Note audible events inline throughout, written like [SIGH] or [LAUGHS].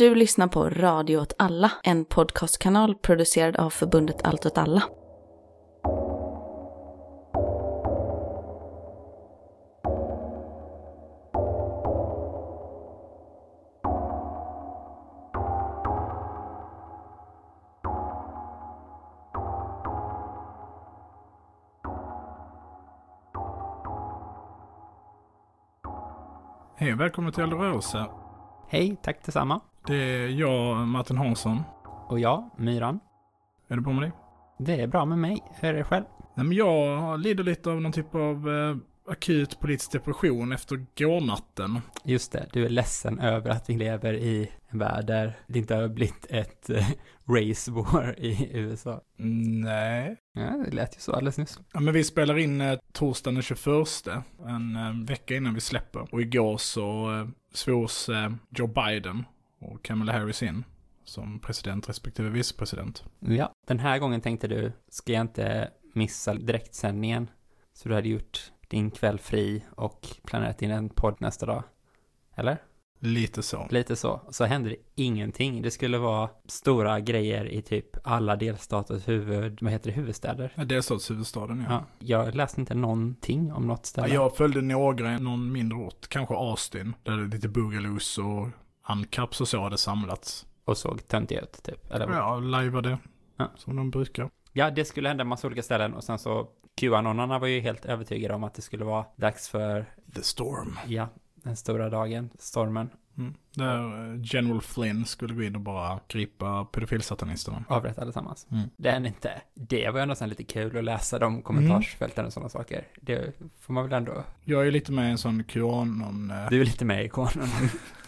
Du lyssnar på Radio åt alla, en podcastkanal producerad av förbundet Allt åt alla. Hej och välkommen till Eldrörelse. Hej, tack detsamma. Det är jag, Martin Hansson. Och jag, Myran. Är det bra med dig? Det är bra med mig. Hur är det själv? Nej, men jag lider lite av någon typ av eh, akut politisk depression efter gårnatten. Just det, du är ledsen över att vi lever i en värld där det inte har blivit ett eh, race war i USA. Nej. Ja, det lät ju så alldeles nyss. Ja, men vi spelar in eh, torsdagen den 21, en eh, vecka innan vi släpper. Och igår så eh, svors eh, Joe Biden och Kamala Harris in som president respektive vicepresident. Ja, den här gången tänkte du, ska jag inte missa direktsändningen? Så du hade gjort din kväll fri och planerat in en podd nästa dag. Eller? Lite så. Lite så. Så hände det ingenting. Det skulle vara stora grejer i typ alla delstaters huvud, vad heter det, huvudstäder. Ja, Delstatshuvudstaden, ja. Ja, jag läste inte någonting om något Ja, ställe. jag följde några, någon mindre ort, kanske Austin, där det är lite boogaloos och uncaps och så hade samlats. Och såg töntig ut, typ. Eller, ja. Lajvade. Ja. Som de brukar. ja, det skulle hända en massa olika ställen och sen så Qanon-arna var ju helt övertygade om att det skulle vara dags för, The Storm. ja, den stora dagen, stormen, Mm. Där eh, General Flynn skulle gå in och bara gripa pedofilsatanisterna. avrätta allesammans. Mm. Är inte, det var ju ändå sen lite kul att läsa de kommentarsfälten och sådana saker. Det får man väl ändå, Jag är lite med i en sån QAnon, du är lite med i ikonen. [LAUGHS]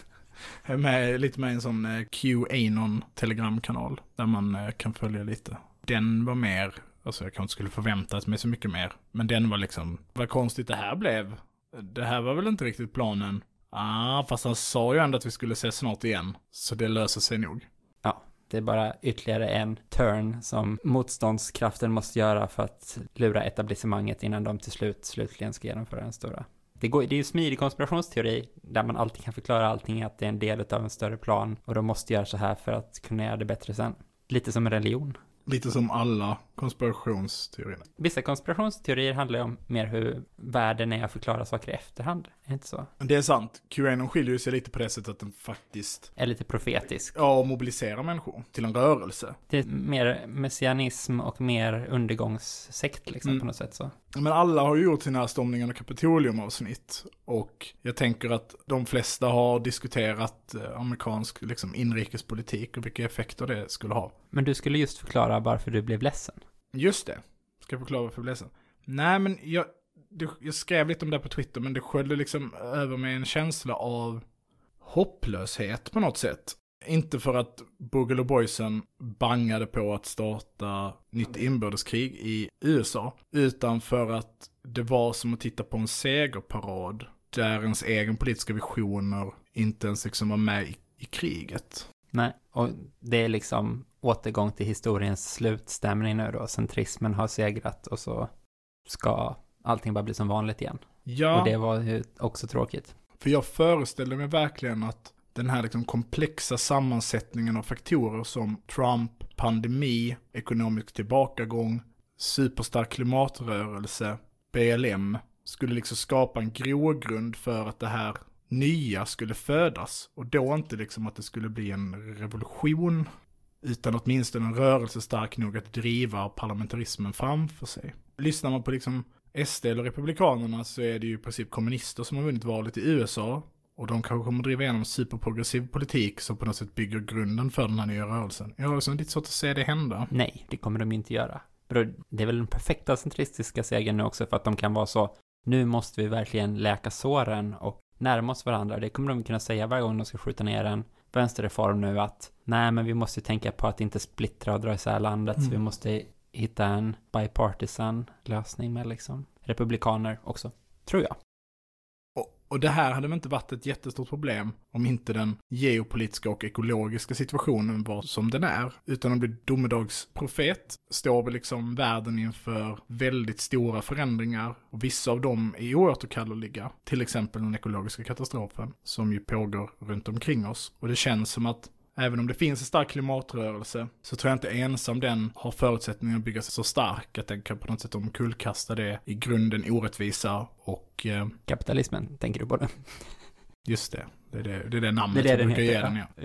med, lite med en sån eh, QAnon telegramkanal. Där man eh, kan följa lite. Den var mer, alltså jag kanske inte skulle förväntat mig så mycket mer. Men den var liksom, vad konstigt det här blev. Det här var väl inte riktigt planen. Ah, fast han sa ju ändå att vi skulle ses snart igen. Så det löser sig nog. Ja, Det är bara ytterligare en turn som motståndskraften måste göra för att lura etablissemanget innan de till slut slutligen ska genomföra den stora. Det, går, det är ju smidig konspirationsteori där man alltid kan förklara allting att det är en del av en större plan och de måste göra så här för att kunna göra det bättre sen. Lite som en religion. Lite som alla konspirationsteorier. Vissa konspirationsteorier handlar ju om mer hur världen är att förklara saker i efterhand. Är det inte så? Det är sant. QAnon skiljer sig lite på det sättet att den faktiskt, Är lite profetisk. ja, mobiliserar människor till en rörelse. Det är mer messianism och mer undergångssekt liksom Mm. på något sätt så. Men alla har ju gjort sina stormningen och Kapitolium-avsnitt. Och jag tänker att de flesta har diskuterat eh, amerikansk liksom, inrikespolitik och vilka effekter det skulle ha. Men du skulle just förklara varför du blev ledsen. Just det. Ska jag förklara varför jag blev ledsen? Nej, men jag, det, jag skrev lite om det på Twitter, men det sköljde liksom över mig en känsla av hopplöshet på något sätt. Inte för att Boogaloo Boysen bangade på att starta nytt inbördeskrig i USA, utan för att det var som att titta på en segerparad där ens egen politiska visioner inte ens liksom var med i, i kriget. Nej, och det är liksom återgång till historiens slutstämning nu då. Centrismen har segrat och så ska allting bara bli som vanligt igen. Ja. Och det var ju också tråkigt. För jag föreställer mig verkligen att den här liksom komplexa sammansättningen av faktorer som Trump, pandemi, ekonomisk tillbakagång, superstark klimatrörelse, BLM, skulle liksom skapa en grogrund för att det här nya skulle födas. Och då inte liksom att det skulle bli en revolution, utan åtminstone en rörelse stark nog att driva parlamentarismen framför sig. Lyssnar man på liksom SD eller Republikanerna så är det ju i princip kommunister som har vunnit valet i USA. Och de kanske kommer driva igenom superprogressiv politik som på något sätt bygger grunden för den här nya rörelsen. Jag har liksom lite svårt att se det hända. Nej, det kommer de inte göra. Det är väl den perfekta centristiska segern nu också för att de kan vara så, nu måste vi verkligen läka såren och närma oss varandra. Det kommer de kunna säga varje gång de ska skjuta ner en vänsterreform nu att nej, men vi måste tänka på att inte splittra och dra isär landet, så vi Mm. måste hitta en bipartisan lösning med liksom republikaner också, tror jag. Och, det här hade väl inte varit ett jättestort problem om inte den geopolitiska och ekologiska situationen var som den är. Utan att bli domedagsprofet står väl liksom världen inför väldigt stora förändringar. Och vissa av dem är oåterkalleliga. Till exempel den ekologiska katastrofen som ju pågår runt omkring oss. Och det känns som att Även om det finns en stark klimatrörelse så tror jag inte ensam den har förutsättningar att bygga sig så stark att den kan på något sätt omkullkasta det i grunden orättvisa och eh, Kapitalismen, tänker du på det? just det, det är det, det, är det namnet Det är det som brukar ge den ja. ja.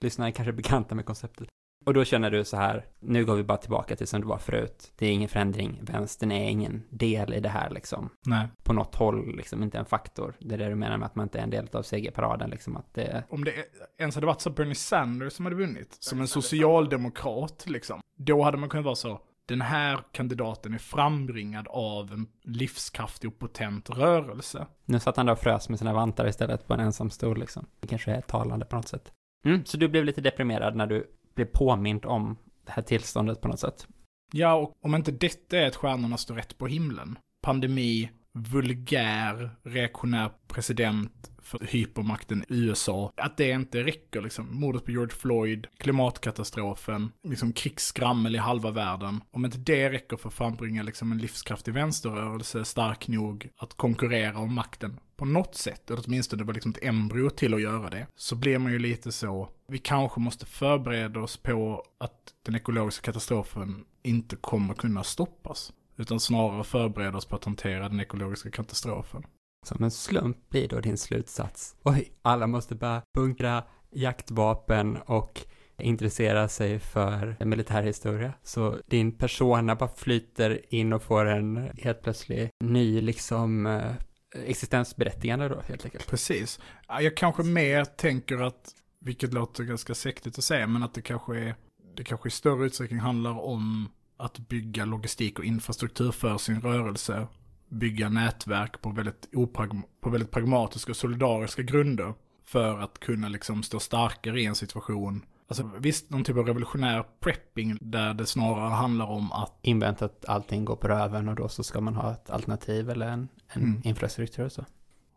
Lyssnare är kanske bekanta med konceptet. Och då känner du så här, nu går vi bara tillbaka till som det var förut. Det är ingen förändring, vänstern är ingen del i det här liksom. Nej. På något håll, liksom, inte en faktor. Det är det du menar med att man inte är en del av segerparaden, liksom, att det... Om det ens hade varit så Bernie Sanders som hade vunnit, som en socialdemokrat liksom, då hade man kunnat vara så, den här kandidaten är frambringad av en livskraftig och potent rörelse. Nu satt han där och frös med sina vantar istället på en ensam stol, liksom. Det kanske är talande på något sätt. Mm, så du blev lite deprimerad när du blir påmind om det här tillståndet på något sätt. Ja, och om inte detta är att stjärnorna står rätt på himlen. Pandemi, vulgär, reaktionär president för hypermakten USA. Att det inte räcker liksom. Mordet på George Floyd, klimatkatastrofen, liksom krigsskrammel i halva världen. Om inte det räcker för att frambringa liksom en livskraftig vänsterrörelse stark nog att konkurrera om makten på något sätt, eller åtminstone det var liksom ett embryo till att göra det, så blir man ju lite så, vi kanske måste förbereda oss på att den ekologiska katastrofen inte kommer kunna stoppas. Utan snarare förbereda oss på att hantera den ekologiska katastrofen. Som en slump blir då din slutsats. Oj, alla måste börja bunkra jaktvapen och intressera sig för militärhistoria. Så din persona bara flyter in och får en helt plötslig ny liksom eh, existensberättigande då helt enkelt. Precis. Ja, Jag kanske mer tänker att, vilket låter ganska sektigt att säga, men att det kanske är, det kanske i större utsträckning handlar om att bygga logistik och infrastruktur för sin rörelse. Bygga nätverk på väldigt, opragm- på väldigt pragmatiska och solidariska grunder. För att kunna liksom stå starkare i en situation. Alltså visst, någon typ av revolutionär prepping där det snarare handlar om att Invänta att allting går på röven och då så ska man ha ett alternativ eller en, en Mm. infrastruktur och så.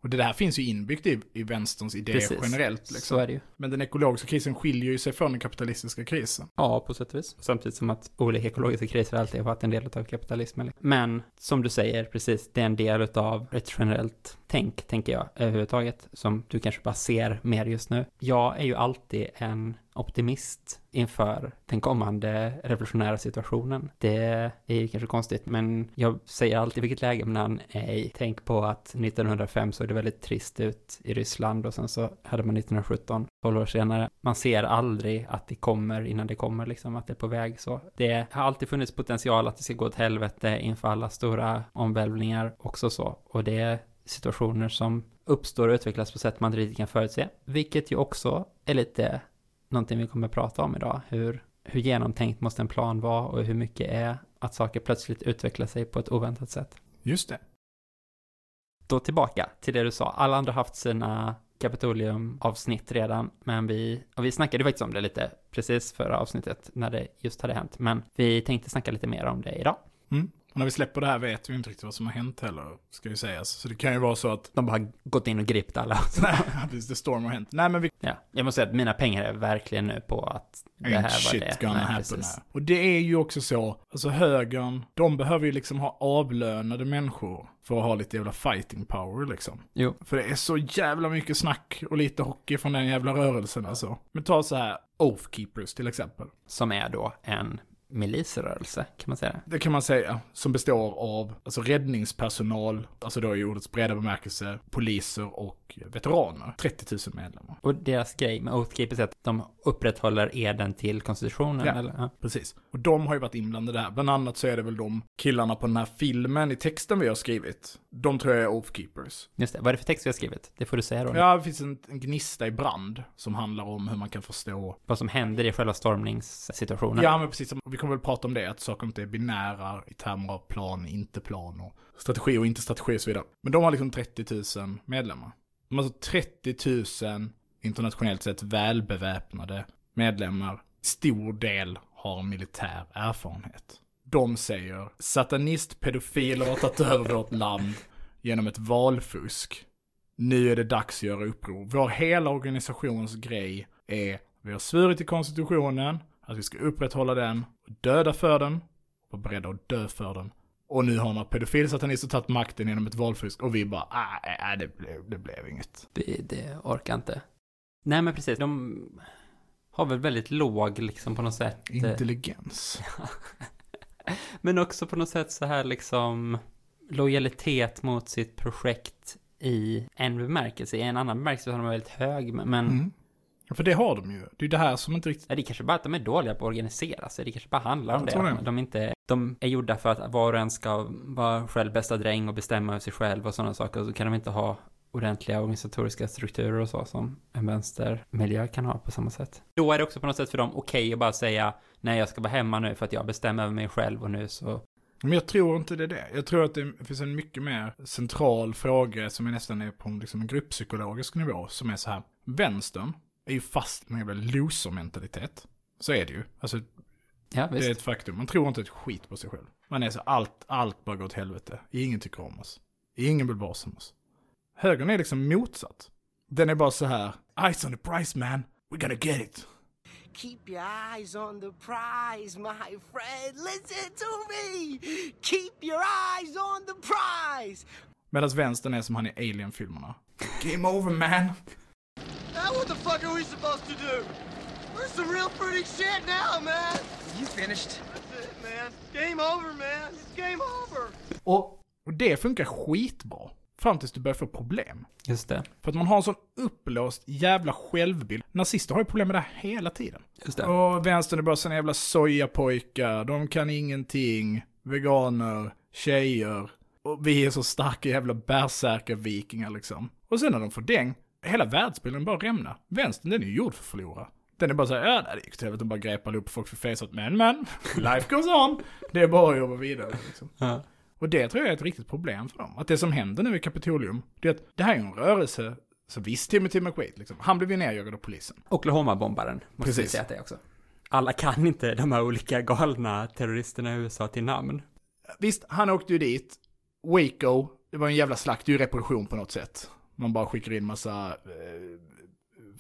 Och det där finns ju inbyggt i, i vänsterns idé Precis. generellt. Liksom. Men den ekologiska krisen skiljer ju sig från den kapitalistiska krisen. Ja, på sätt och vis. Samtidigt som att olika ekologiska kriser alltid har varit en del av kapitalismen. Men som du säger, precis, det är en del av ett generellt tänk, tänker jag, överhuvudtaget, som du kanske bara ser mer just nu. Jag är ju alltid en optimist inför den kommande revolutionära situationen. Det är ju kanske konstigt, men jag säger alltid vilket läge man är i. Tänk på att 1905 såg det väldigt trist ut i Ryssland och sen så hade man 1917, 12 år senare. Man ser aldrig att det kommer innan det kommer, liksom att det är på väg så. Det har alltid funnits potential att det ska gå åt helvete inför alla stora omvälvningar också så. Och det är situationer som uppstår och utvecklas på sätt man inte riktigt kan förutse. Vilket ju också är lite någonting vi kommer att prata om idag. Hur, hur genomtänkt måste en plan vara och hur mycket är att saker plötsligt utvecklar sig på ett oväntat sätt. Just det. Då tillbaka till det du sa. Alla andra har haft sina Kapitolium-avsnitt redan, men vi, och vi snackade faktiskt om det lite precis förra avsnittet när det just hade hänt, men vi tänkte snacka lite mer om det idag. Mm. Och när vi släpper det här vet vi inte riktigt vad som har hänt heller, ska ju sägas. Så det kan ju vara så att, De bara har gått in och gripit alla. [LAUGHS] nej, precis, det storm har hänt. Nej, men vi, Ja, jag måste säga att mina pengar är verkligen nu på att det här var shit det. gonna Nej, happen precis. här. Och det är ju också så, alltså högern, de behöver ju liksom ha avlönade människor för att ha lite jävla fighting power liksom. Jo, För det är så jävla mycket snack och lite hockey från den jävla rörelsen alltså. Men ta så här, Oathkeepers till exempel. som är då en milisrörelse, kan man säga det? Det kan man säga, som består av alltså räddningspersonal, alltså då i ordets breda bemärkelse, poliser och veteraner. 30 000 medlemmar. Och deras grej med Oathkeepers är att de upprätthåller eden till konstitutionen, Ja. eller? Ja. Precis. Och de har ju varit inblandade där. Bland annat så är det väl de killarna på den här filmen i texten vi har skrivit. De tror jag är Oathkeepers. Just det, vad är det för text vi har skrivit? Det får du säga då. Ja, det finns en, en gnista i brand som handlar om hur man kan förstå. Vad som händer i själva stormningssituationen. Ja, men precis. Vi kommer väl prata om det, att saker inte är binära i termer av plan, inte plan och strategi och inte strategi och så vidare. Men de har liksom 30 000 medlemmar. De har alltså 30 000 internationellt sett välbeväpnade medlemmar. Stor del har militär erfarenhet. De säger satanistpedofiler har tagit över vårt land genom ett valfusk. Nu är det dags att göra uppror. Vår hela organisations grej är, vi har svurit i konstitutionen, att vi ska upprätthålla den, och döda för den, och vara beredda att dö för den. Och nu har några pedofilsatanister tagit makten genom ett valfusk och vi bara, nej, nej det, blev, det blev inget. Det, det orkar inte. Nej, men precis. De har väl väldigt låg liksom på något sätt. eh, Intelligens. [LAUGHS] Men också på något sätt så här liksom lojalitet mot sitt projekt i en bemärkelse. I en annan bemärkelse har de väldigt hög, men Mm. För det har de ju. Det är det här som inte riktigt... Ja, det är kanske bara att de är dåliga på att organisera sig. Det kanske bara handlar om det. det. De, inte, de är gjorda för att var och en ska vara själv bästa dräng och bestämma över sig själv och sådana saker. Och så kan de inte ha ordentliga organisatoriska strukturer och så som en vänstermiljö kan ha på samma sätt. Då är det också på något sätt för dem okej att bara säga nej, jag ska vara hemma nu för att jag bestämmer över mig själv och nu så Men jag tror inte det är det. Jag tror att det finns en mycket mer central fråga som är nästan är på liksom en grupppsykologisk nivå. Som är så här. Vänstern är ju fast med en loser-mentalitet. Så är det ju. Alltså Ja, det är ett faktum. Man tror inte ett skit på sig själv. Man är så allt, allt bara går åt helvete. Ingen tycker om oss. Ingen vill vara som oss. Högern är liksom motsatt. Den är bara så här. Eyes on the prize man. We're gonna get it. Keep your eyes on the prize, my friend. Listen to me. Keep your eyes on the prize. Medan vänstern är som han i Alien-filmerna. Game over man. Now what the fuck are we supposed to do? We're some real pretty shit now, man. You finished? That's it, man. Game over, man. It's game over. Och, och det funkar skitbra. Fram tills du börjar få problem. Just det. För att man har en sån upplåst jävla självbild. Nazister har ju problem med det här hela tiden. Just det. Och vänstern är bara såna jävla sojapojkar. De kan ingenting. Veganer, tjejer. Och vi är så starka jävla bärsärkar-vikingar liksom. Och sen när de får däng, hela världsbilden bara rämnar. Vänstern, den är ju gjord för att förlora. Den är bara såhär, ja det gick till helvete, de bara grepar upp folk för facet. Men men, [LAUGHS] life goes on. Det är bara att jobba vidare liksom. Ja. Och det tror jag är ett riktigt problem för dem. Att det som händer nu i Kapitolium, det är att det här är en rörelse, så visst Timothy McVeigh, liksom, han blev ju nerjagad av polisen. Oklahoma-bombaren, måste vi Precis. säga att det är också. Alla kan inte de här olika galna terroristerna i USA till namn. Visst, han åkte ju dit, Waco, det var en jävla slakt, det är ju repression på något sätt. Man bara skickar in massa eh,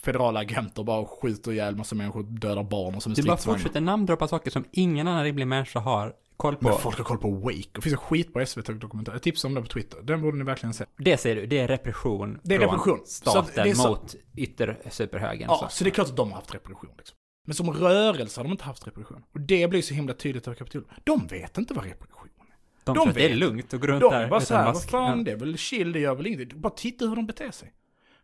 federala agenter, bara skjuter ihjäl massa människor, dödar barn och som en Du bara fortsätter namndroppa saker som ingen annan rimlig människa har koll på. Men folk har koll på Waco, det finns en skitbra SVT-dokumentär, jag tipsar om det på Twitter, den borde ni verkligen se. Det säger du, det är repression Det är från repression. Så staten det är så- mot yttersuperhögern. Ja, så det är klart att de har haft repression liksom. Men som rörelse har de inte haft repression. Och det blir så himla tydligt över Kapitolium. De vet inte vad repression är. De de att det är vet. lugnt att gå runt De där är bara såhär, vad fan, det är väl chill, det gör väl ingenting. Bara titta hur de beter sig.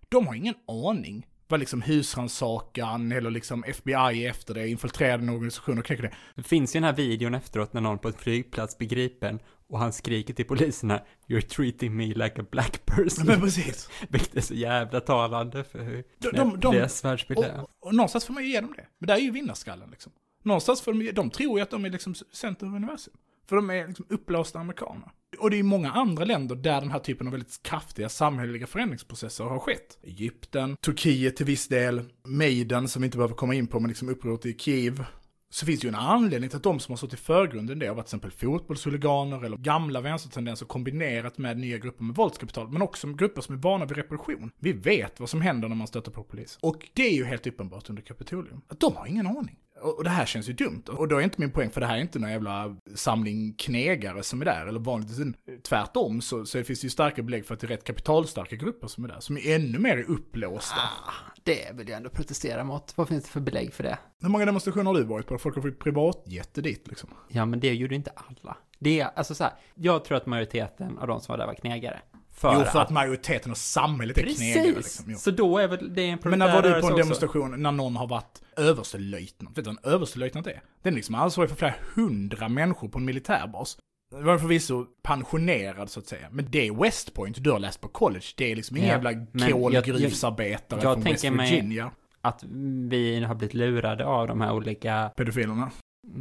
De har ingen aning vad liksom husrannsakan eller liksom FBI efter det, infiltrerade en organisation och knäcker det. Det finns ju den här videon efteråt när någon på en flygplats blir gripen och han skriker till poliserna You're treating me like a black person. Men precis. [LAUGHS] Vilket är så jävla talande för hur De- de- de- deras världsbild är. Och, och någonstans får man ju ge dem det. Men det är ju vinnarskallen liksom. Någonstans får de, de tror ju att de är liksom center of universum. För de är liksom uppblåsta amerikaner. Och det är många andra länder där den här typen av väldigt kraftiga samhälleliga förändringsprocesser har skett. Egypten, Turkiet till viss del, Maiden som vi inte behöver komma in på, men liksom upproret i Kiev. Så finns det ju en anledning till att de som har stått i förgrunden det har varit till exempel fotbollshuliganer eller gamla vänstertendenser kombinerat med nya grupper med våldskapital, men också med grupper som är vana vid repression. Vi vet vad som händer när man stöter på polis. Och det är ju helt uppenbart under Kapitolium. Att de har ingen aning. Och det här känns ju dumt. Och då är inte min poäng, för det här är inte någon jävla samling knegare som är där, eller vanligtvis tvärtom så, så finns det ju starka belägg för att det är rätt kapitalstarka grupper som är där, som är ännu mer upplåsta. Det vill jag ändå protestera mot. Vad finns det för belägg för det? Hur många demonstrationer har du varit på? Folk har fått privatjätte dit liksom. Ja, men det gjorde inte alla. Det alltså så här, jag tror att majoriteten av de som var där var knegare. För, jo, för att, majoriteten av samhället är knegare Precis! liksom. Så då är väl det en Men när var du på en också. demonstration när någon har varit överstelöjtnant? Vet du vad en överstelöjtnant är? Den är liksom ansvarig för flera hundra människor på en militärbas. Det var förvisso pensionerad så att säga, men det är West Point du har läst på college. Det är liksom ingen Ja, jävla jag- jag från West tänker mig- Virginia. Att vi har blivit lurade av de här olika, Pedofilerna.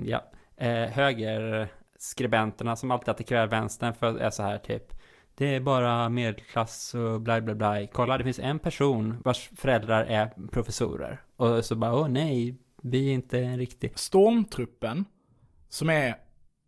ja, eh, högerskribenterna som alltid attackerar vänstern för att är så här typ. Det är bara medelklass och bla bla bla. Kolla, det finns en person vars föräldrar är professorer. Och så bara, åh nej, vi är inte en riktig... Stormtruppen, som är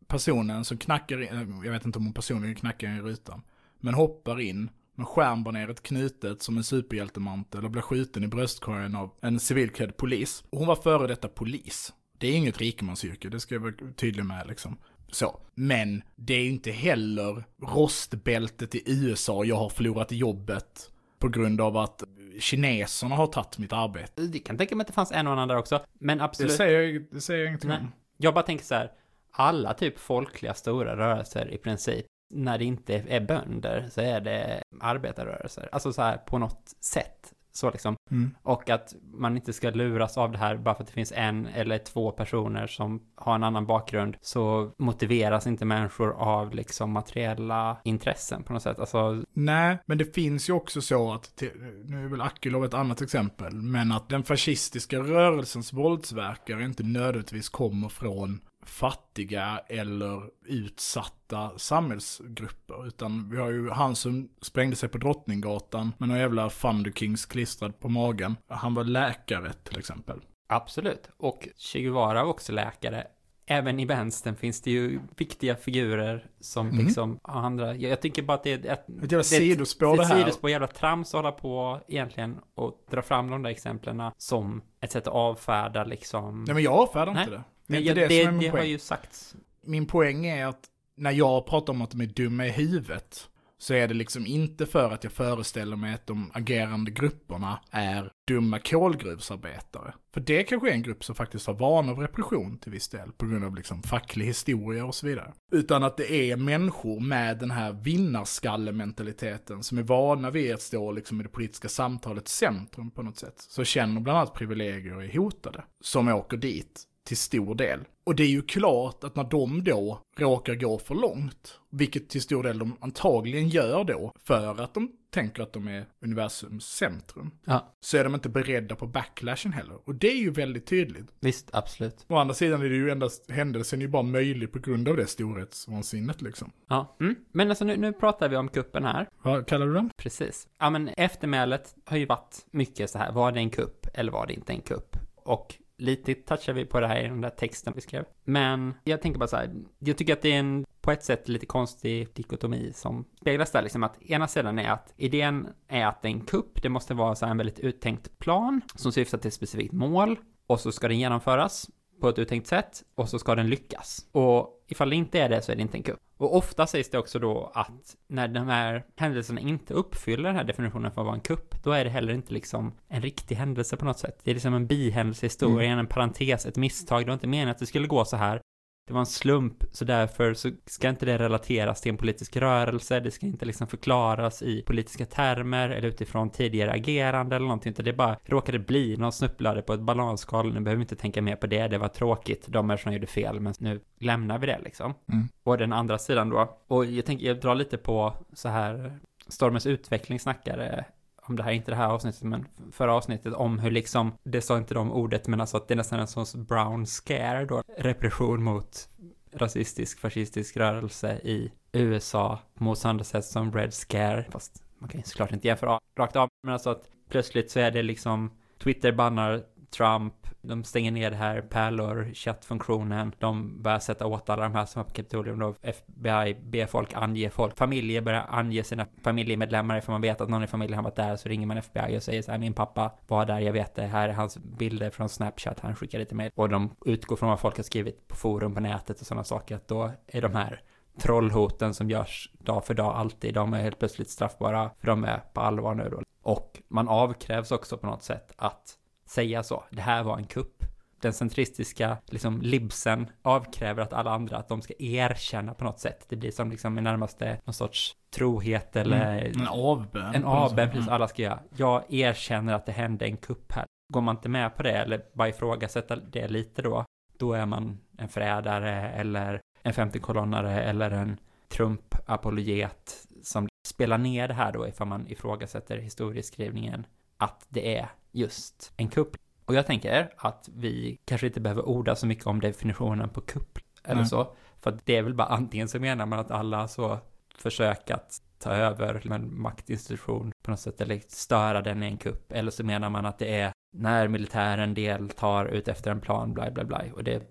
personen som knackar in, jag vet inte om hon personligen knackar in i rutan, men hoppar in med skärmbaneret knutet som en superhjältemantel och blir skjuten i bröstkorgen av en civilklädd polis. Och hon var före detta polis. Det är inget rikemansyrke, det ska jag vara tydlig med liksom. Så. Men det är inte heller rostbältet i USA, jag har förlorat jobbet på grund av att kineserna har tagit mitt arbete. Det kan tänka mig att det fanns en och annan där också. Men Det absolut. säger, jag- det säger jag ingenting Nej. om. Jag bara tänker så här, alla typ folkliga stora rörelser i princip, när det inte är bönder så är det arbetarrörelser. Alltså så här på något sätt. Så liksom. Mm. Och att man inte ska luras av det här bara för att det finns en eller två personer som har en annan bakgrund så motiveras inte människor av liksom materiella intressen på något sätt. Alltså, Nej, men det finns ju också så att, nu är väl Akilov ett annat exempel, men att den fascistiska rörelsens våldsverkare inte nödvändigtvis kommer från fattiga eller utsatta samhällsgrupper. Utan vi har ju han som sprängde sig på Drottninggatan med någon jävla Thunder Kings klistrad på magen. Han var läkare till exempel. absolut. Och Che Guevara var också läkare. Även i vänstern finns det ju viktiga figurer som Mm. liksom har andra, jag, jag tycker bara att det är ett, Ett jävla sidospår det det är ett här. sidospår, jävla trams att hålla på egentligen och dra fram de där exemplen som ett sätt att avfärda liksom. Nej men jag avfärdar Nej. inte det. Men jag, det, det, det har poäng. ju sagts. Min poäng är att när jag pratar om att de är dumma i huvudet så är det liksom inte för att jag föreställer mig att de agerande grupperna är dumma kolgruvsarbetare. För det kanske är en grupp som faktiskt har vana av repression till viss del på grund av liksom facklig historia och så vidare. Utan att det är människor med den här vinnarskallementaliteten som är vana vid att stå liksom i det politiska samtalets centrum på något sätt. Så känner bland annat privilegier är hotade. Som åker dit till stor del. Och det är ju klart att när de då råkar gå för långt, vilket till stor del de antagligen gör då, för att de tänker att de är universums centrum, Ja, så är de inte beredda på backlashen heller. Och det är ju väldigt tydligt. visst, absolut. Å andra sidan är det ju endast, händelsen är ju bara möjlig på grund av det storhetsvansinnet liksom. Ja, mm. men alltså nu, nu pratar vi om kuppen här. Vad kallar du den? Precis. Ja, men eftermälet har ju varit mycket så här, var det en kupp eller var det inte en kupp? Och lite touchar vi på det här i den där texten vi skrev. Men jag tänker bara så här, jag tycker att det är en på ett sätt lite konstig dikotomi som speglas där liksom att ena sidan är att idén är att det är en kupp, det måste vara så här en väldigt uttänkt plan som syftar till ett specifikt mål och så ska den genomföras på ett uttänkt sätt och så ska den lyckas. Och ifall det inte är det så är det inte en kupp. Och ofta sägs det också då att när de här händelserna inte uppfyller den här definitionen för att vara en kupp, då är det heller inte liksom en riktig händelse på något sätt. Det är liksom en bihändelse i historien, en parentes, ett misstag. Det var inte meningen att det skulle gå så här. Det var en slump, så därför så ska inte det relateras till en politisk rörelse, det ska inte liksom förklaras i politiska termer eller utifrån tidigare agerande eller någonting, utan det bara råkade bli, någon snubblade på ett bananskal, nu behöver vi inte tänka mer på det, det var tråkigt, de är som gjorde fel, men nu lämnar vi det liksom. Mm. Och den andra sidan då, och jag tänker, jag drar lite på så här, Stormens utveckling snackade om det här, inte det här avsnittet, men förra avsnittet, om hur liksom, det sa inte de ordet, men alltså att det är nästan en sån brown scare då, repression mot rasistisk, fascistisk rörelse i USA mot samma sätt som Red Scare, fast man kan ju såklart inte jämföra rakt av, men alltså att plötsligt så är det liksom Twitter bannar Trump, de stänger ner det här pärlor, chattfunktionen, de börjar sätta åt alla de här som var på Kapitolium då, FBI ber folk ange folk, familjer börjar ange sina familjemedlemmar för man vet att någon i familjen har varit där så ringer man FBI och säger så här, min pappa var där, jag vet det, här är hans bilder från Snapchat, han skickade till mig. Och de utgår från vad folk har skrivit på forum på nätet och sådana saker, att då är de här trollhoten som görs dag för dag alltid, de är helt plötsligt straffbara för de är på allvar nu då. Och man avkrävs också på något sätt att säga så, det här var en kupp. Den centristiska liksom libsen avkräver att alla andra att de ska erkänna på något sätt. Det blir som liksom i närmaste någon sorts trohet eller Mm. En avbön. en avbön, precis alla ska göra. Jag erkänner att det hände en kupp här. Går man inte med på det eller bara ifrågasätter det lite då, då är man en förrädare eller en femtekolonnare eller en Trump-apologet som spelar ner det här då ifall man ifrågasätter historieskrivningen att det är just en kupp. Och jag tänker att vi kanske inte behöver orda så mycket om definitionen på kupp eller Nej. så. För det är väl bara antingen så menar man att alla så försök att ta över en maktinstitution på något sätt eller störa den i en kupp. Eller så menar man att det är när militären deltar ut efter en plan, bla bla bla. Och det,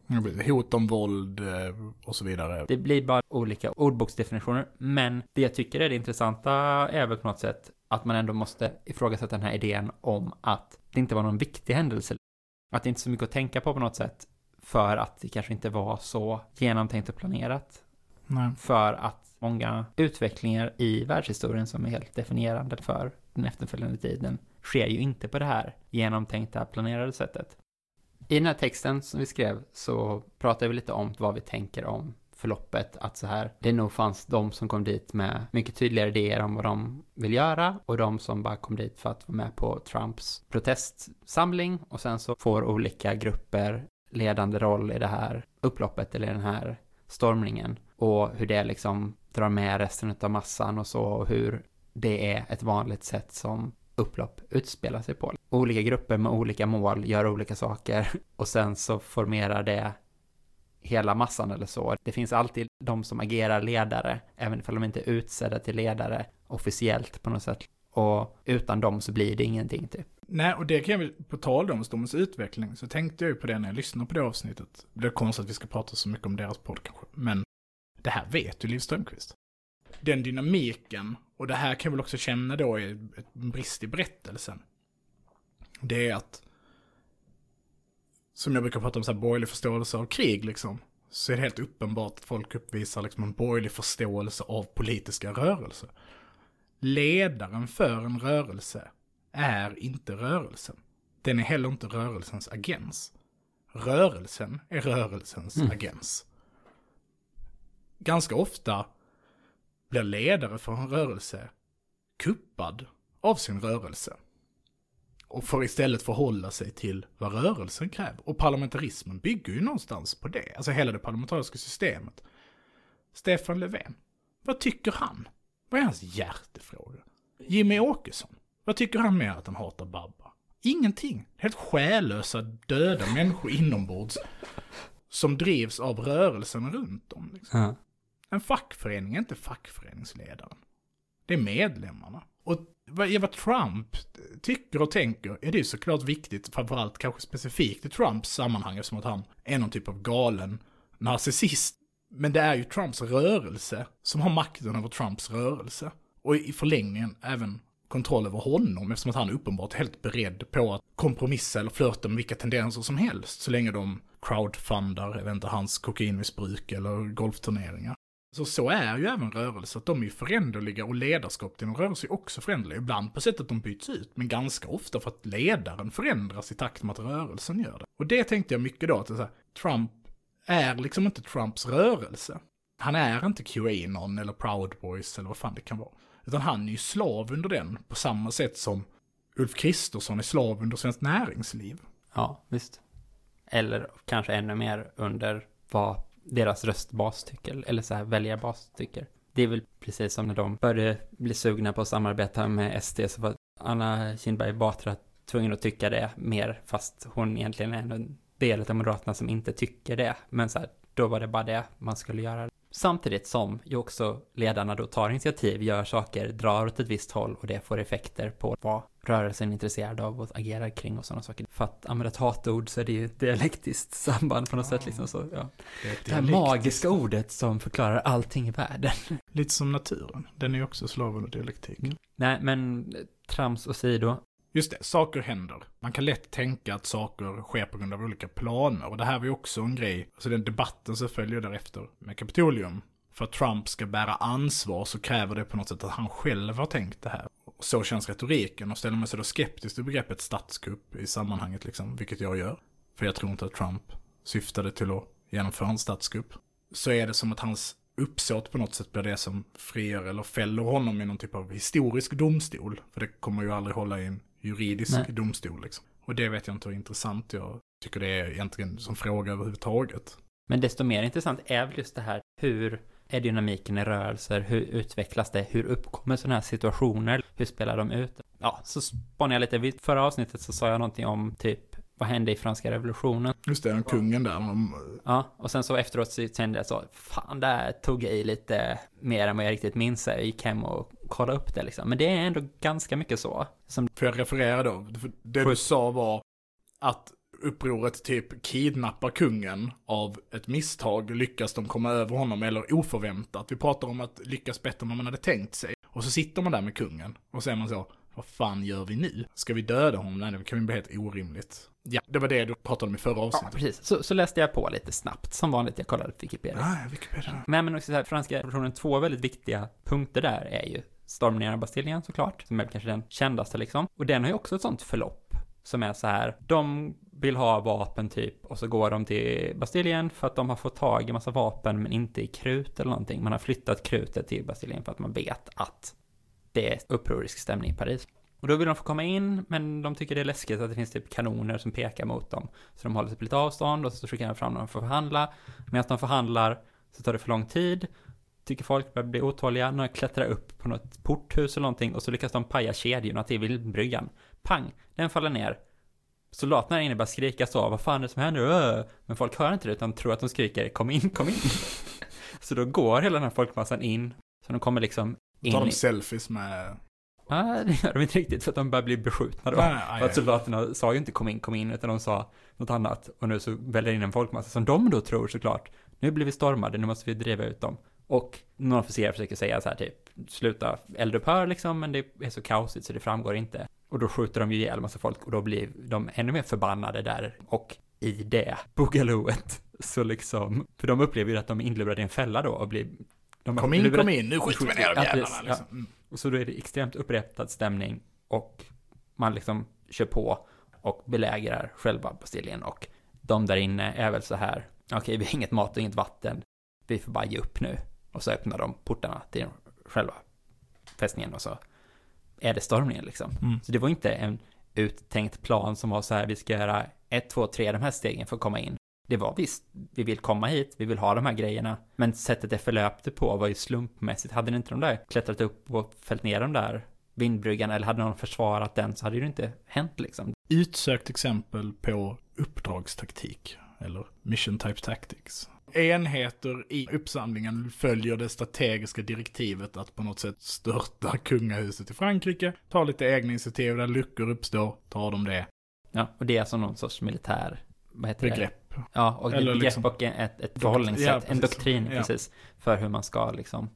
Hot om våld eh, och så vidare. det blir bara olika ordboksdefinitioner. Men det jag tycker är det intressanta är väl på något sätt att man ändå måste ifrågasätta den här idén om att det inte var någon viktig händelse. Att det inte är så mycket att tänka på på något sätt. För att det kanske inte var så genomtänkt och planerat. Nej. För att många utvecklingar i världshistorien som är helt definierande för den efterföljande tiden sker ju inte på det här genomtänkta, planerade sättet. I den här texten som vi skrev så pratar vi lite om vad vi tänker om förloppet, att så här, det nog fanns de som kom dit med mycket tydligare idéer om vad de vill göra och de som bara kom dit för att vara med på Trumps protestsamling. Och sen så får olika grupper ledande roll i det här upploppet eller den här stormningen. Och hur det liksom drar med resten av massan och så och hur det är ett vanligt sätt som upplopp utspelar sig på. Olika grupper med olika mål gör olika saker. [LAUGHS] Och sen så formerar det hela massan eller så. Det finns alltid de som agerar ledare, även ifall de inte är utsedda till ledare officiellt på något sätt. Och utan dem så blir det ingenting typ. Nej, och det kan jag väl, på tal om Stormens utveckling, så tänkte jag ju på det när jag lyssnade på det avsnittet. Det är konstigt att vi ska prata så mycket om deras podd kanske, men det här vet ju Liv Strömquist. Den dynamiken, och det här kan jag väl också känna då är en brist i berättelsen. Det är att, som jag brukar prata om så här borgerlig förståelse av krig liksom, så är det helt uppenbart att folk uppvisar liksom en borgerlig förståelse av politiska rörelser. Ledaren för en rörelse är inte rörelsen. Den är heller inte rörelsens agens. Rörelsen är rörelsens Mm. agens. Ganska ofta blir ledare för en rörelse kuppad av sin rörelse. Och får istället förhålla sig till vad rörelsen kräver. Och parlamentarismen bygger ju någonstans på det. Alltså hela det parlamentariska systemet. Stefan Löfven, vad tycker han? Vad är hans hjärtefråga? Jimmy Åkesson, vad tycker han med att han hatar Babba? Ingenting. Helt själlösa, döda människor inombords. Som drivs av rörelsen runt om. Liksom. Ja. En fackförening är inte fackföreningsledaren. Det är medlemmarna. Och vad Eva Trump tycker och tänker är det ju såklart viktigt, framförallt kanske specifikt i Trumps sammanhang, eftersom att han är någon typ av galen narcissist. Men det är ju Trumps rörelse som har makten över Trumps rörelse. Och i förlängningen även kontroll över honom, eftersom att han är uppenbart helt beredd på att kompromissa eller flörta med vilka tendenser som helst, så länge de crowdfundar, jag vet inte, hans kokainmissbruk eller golfturneringar. Så så är ju även rörelser, att de är ju föränderliga och ledarskap till en rörelse är också föränderliga. Ibland på sättet att de byts ut, men ganska ofta för att ledaren förändras i takt med att rörelsen gör det. Och det tänkte jag mycket då, att det är så här, Trump är liksom inte Trumps rörelse. Han är inte Qanon eller Proud Boys eller vad fan det kan vara. Utan han är ju slav under den på samma sätt som Ulf Kristersson är slav under Svenskt Näringsliv. Ja, visst. Eller kanske ännu mer under vad deras röstbas tycker, eller så här väljarbas tycker. Det är väl precis som när de började bli sugna på att samarbeta med SD, så var Anna Kinberg Batra tvungen att tycka det mer, fast hon egentligen är en del av Moderaterna som inte tycker det. Men så här, då var det bara det man skulle göra. Samtidigt som ju också ledarna då tar initiativ, gör saker, drar åt ett visst håll och det får effekter på vad rörelsen intresserad av och agerar kring och sådana saker. För att använda ett hatord så är det ju ett dialektiskt samband på något sätt liksom så, ja. Det, Det här magiska ordet som förklarar allting i världen. [LAUGHS] Lite som naturen. Den är ju också slav under dialektik. Nej, men trams åsido. Just det, saker händer. Man kan lätt tänka att saker sker på grund av olika planer. Och det här var ju också en grej, alltså den debatten som följer därefter med Kapitolium. För att Trump ska bära ansvar så kräver det på något sätt att han själv har tänkt det här. Så känns retoriken och ställer man sig då skeptisk till begreppet statskupp i sammanhanget liksom, vilket jag gör. För jag tror inte att Trump syftade till att genomföra en statskupp. Så är det som att hans uppsåt på något sätt blir det som frigör eller fäller honom i någon typ av historisk domstol. För det kommer ju aldrig hålla i en juridisk Nej. domstol liksom. Och det vet jag inte hur intressant jag tycker det är egentligen som fråga överhuvudtaget. Men desto mer intressant är väl just det här, hur är dynamiken i rörelser, hur utvecklas det, hur uppkommer sådana här situationer, hur spelar de ut? Ja, så spanar jag lite, vid förra avsnittet så sa jag någonting om typ, vad hände i franska revolutionen? Just det, den kungen där. De, Ja, och sen så efteråt så kände jag så, fan där tog jag i lite mer än vad jag riktigt minns. Jag gick hem och kollade upp det liksom. Men det är ändå ganska mycket så. Som, Får jag referera då? Det du sa var att upproret typ kidnappar kungen av ett misstag, lyckas de komma över honom eller oförväntat. Vi pratar om att lyckas bättre än vad man hade tänkt sig. Och så sitter man där med kungen och är man så, vad fan gör vi nu? Ska vi döda honom? Nej, det kan ju bli helt orimligt. Ja, det var det du pratade om i förra ja, avsnittet. precis. Så, så läste jag på lite snabbt, som vanligt. Jag kollade på Wikipedia. Nej, Wikipedia. Men, men också så här, franska revolutionen, två väldigt viktiga punkter där är ju stormningen av Bastiljen såklart, som är kanske den kändaste liksom. Och den har ju också ett sånt förlopp som är så här, de vill ha vapen typ och så går de till Bastiljen för att de har fått tag i massa vapen men inte i krut eller någonting. Man har flyttat krutet till Bastiljen för att man vet att det är upprorisk stämning i Paris. Och då vill de få komma in, men de tycker det är läskigt att det finns typ kanoner som pekar mot dem. Så de håller sig på lite avstånd och så skickar de fram dem för att förhandla. Medan de förhandlar så tar det för lång tid. Tycker folk börjar bli otåliga. Några klättrar upp på något porthus eller någonting och så lyckas de paja kedjorna till vildbryggan. Pang! Den faller ner. Soldaterna där inne börjar skrika så, vad fan är det som händer? Öh! Men folk hör inte det utan tror att de skriker, kom in, kom in. [LAUGHS] så då går hela den här folkmassan in. Så de kommer liksom in Tar de selfies med... Nej, det gör de inte riktigt för att de börjar bli beskjutna då. Nej, aj, för att soldaterna sa ju inte kom in, kom in, utan de sa något annat. Och nu så väljer in en folkmassa som de då tror såklart. Nu blir vi stormade, nu måste vi driva ut dem. Och någon officer försöker säga så här typ, sluta eldupphör liksom, men det är så kaosigt så det framgår inte. Och då skjuter de ju ihjäl massa folk och då blir de ännu mer förbannade där. Och i det boogalooet så liksom, för de upplever ju att de är inlurade i en fälla då och blir... De Kom in, kom in, nu skjuter vi ner de jävlarna precis, ja. liksom. Mm. och så då är det extremt upprättad stämning och man liksom kör på och belägrar själva Bastiljen och de där inne är väl så här, okej vi har inget mat och inget vatten, vi får bara ge upp nu. Och så öppnar de portarna till själva fästningen och så är det stormningen liksom. Mm. Så det var inte en uttänkt plan som var så här, vi ska göra ett, två, tre, de här stegen för att komma in. Det var visst, vi vill komma hit, vi vill ha de här grejerna, men sättet det förlöpte på var ju slumpmässigt. Hade ni inte de där klättrat upp och fällt ner de där vindbryggan eller hade någon försvarat den så hade det ju inte hänt liksom. Utsökt exempel på uppdragstaktik, eller mission type tactics. Enheter i uppsamlingen följer det strategiska direktivet att på något sätt störta kungahuset i Frankrike, tar lite egna initiativ där luckor uppstår, tar de det. Ja, och det är alltså någon sorts militär, vad heter det? Begrepp. Ja, och Eller begrepp liksom- och ett, ett förhållningssätt, Ja, en doktrin Ja. precis, för hur man ska liksom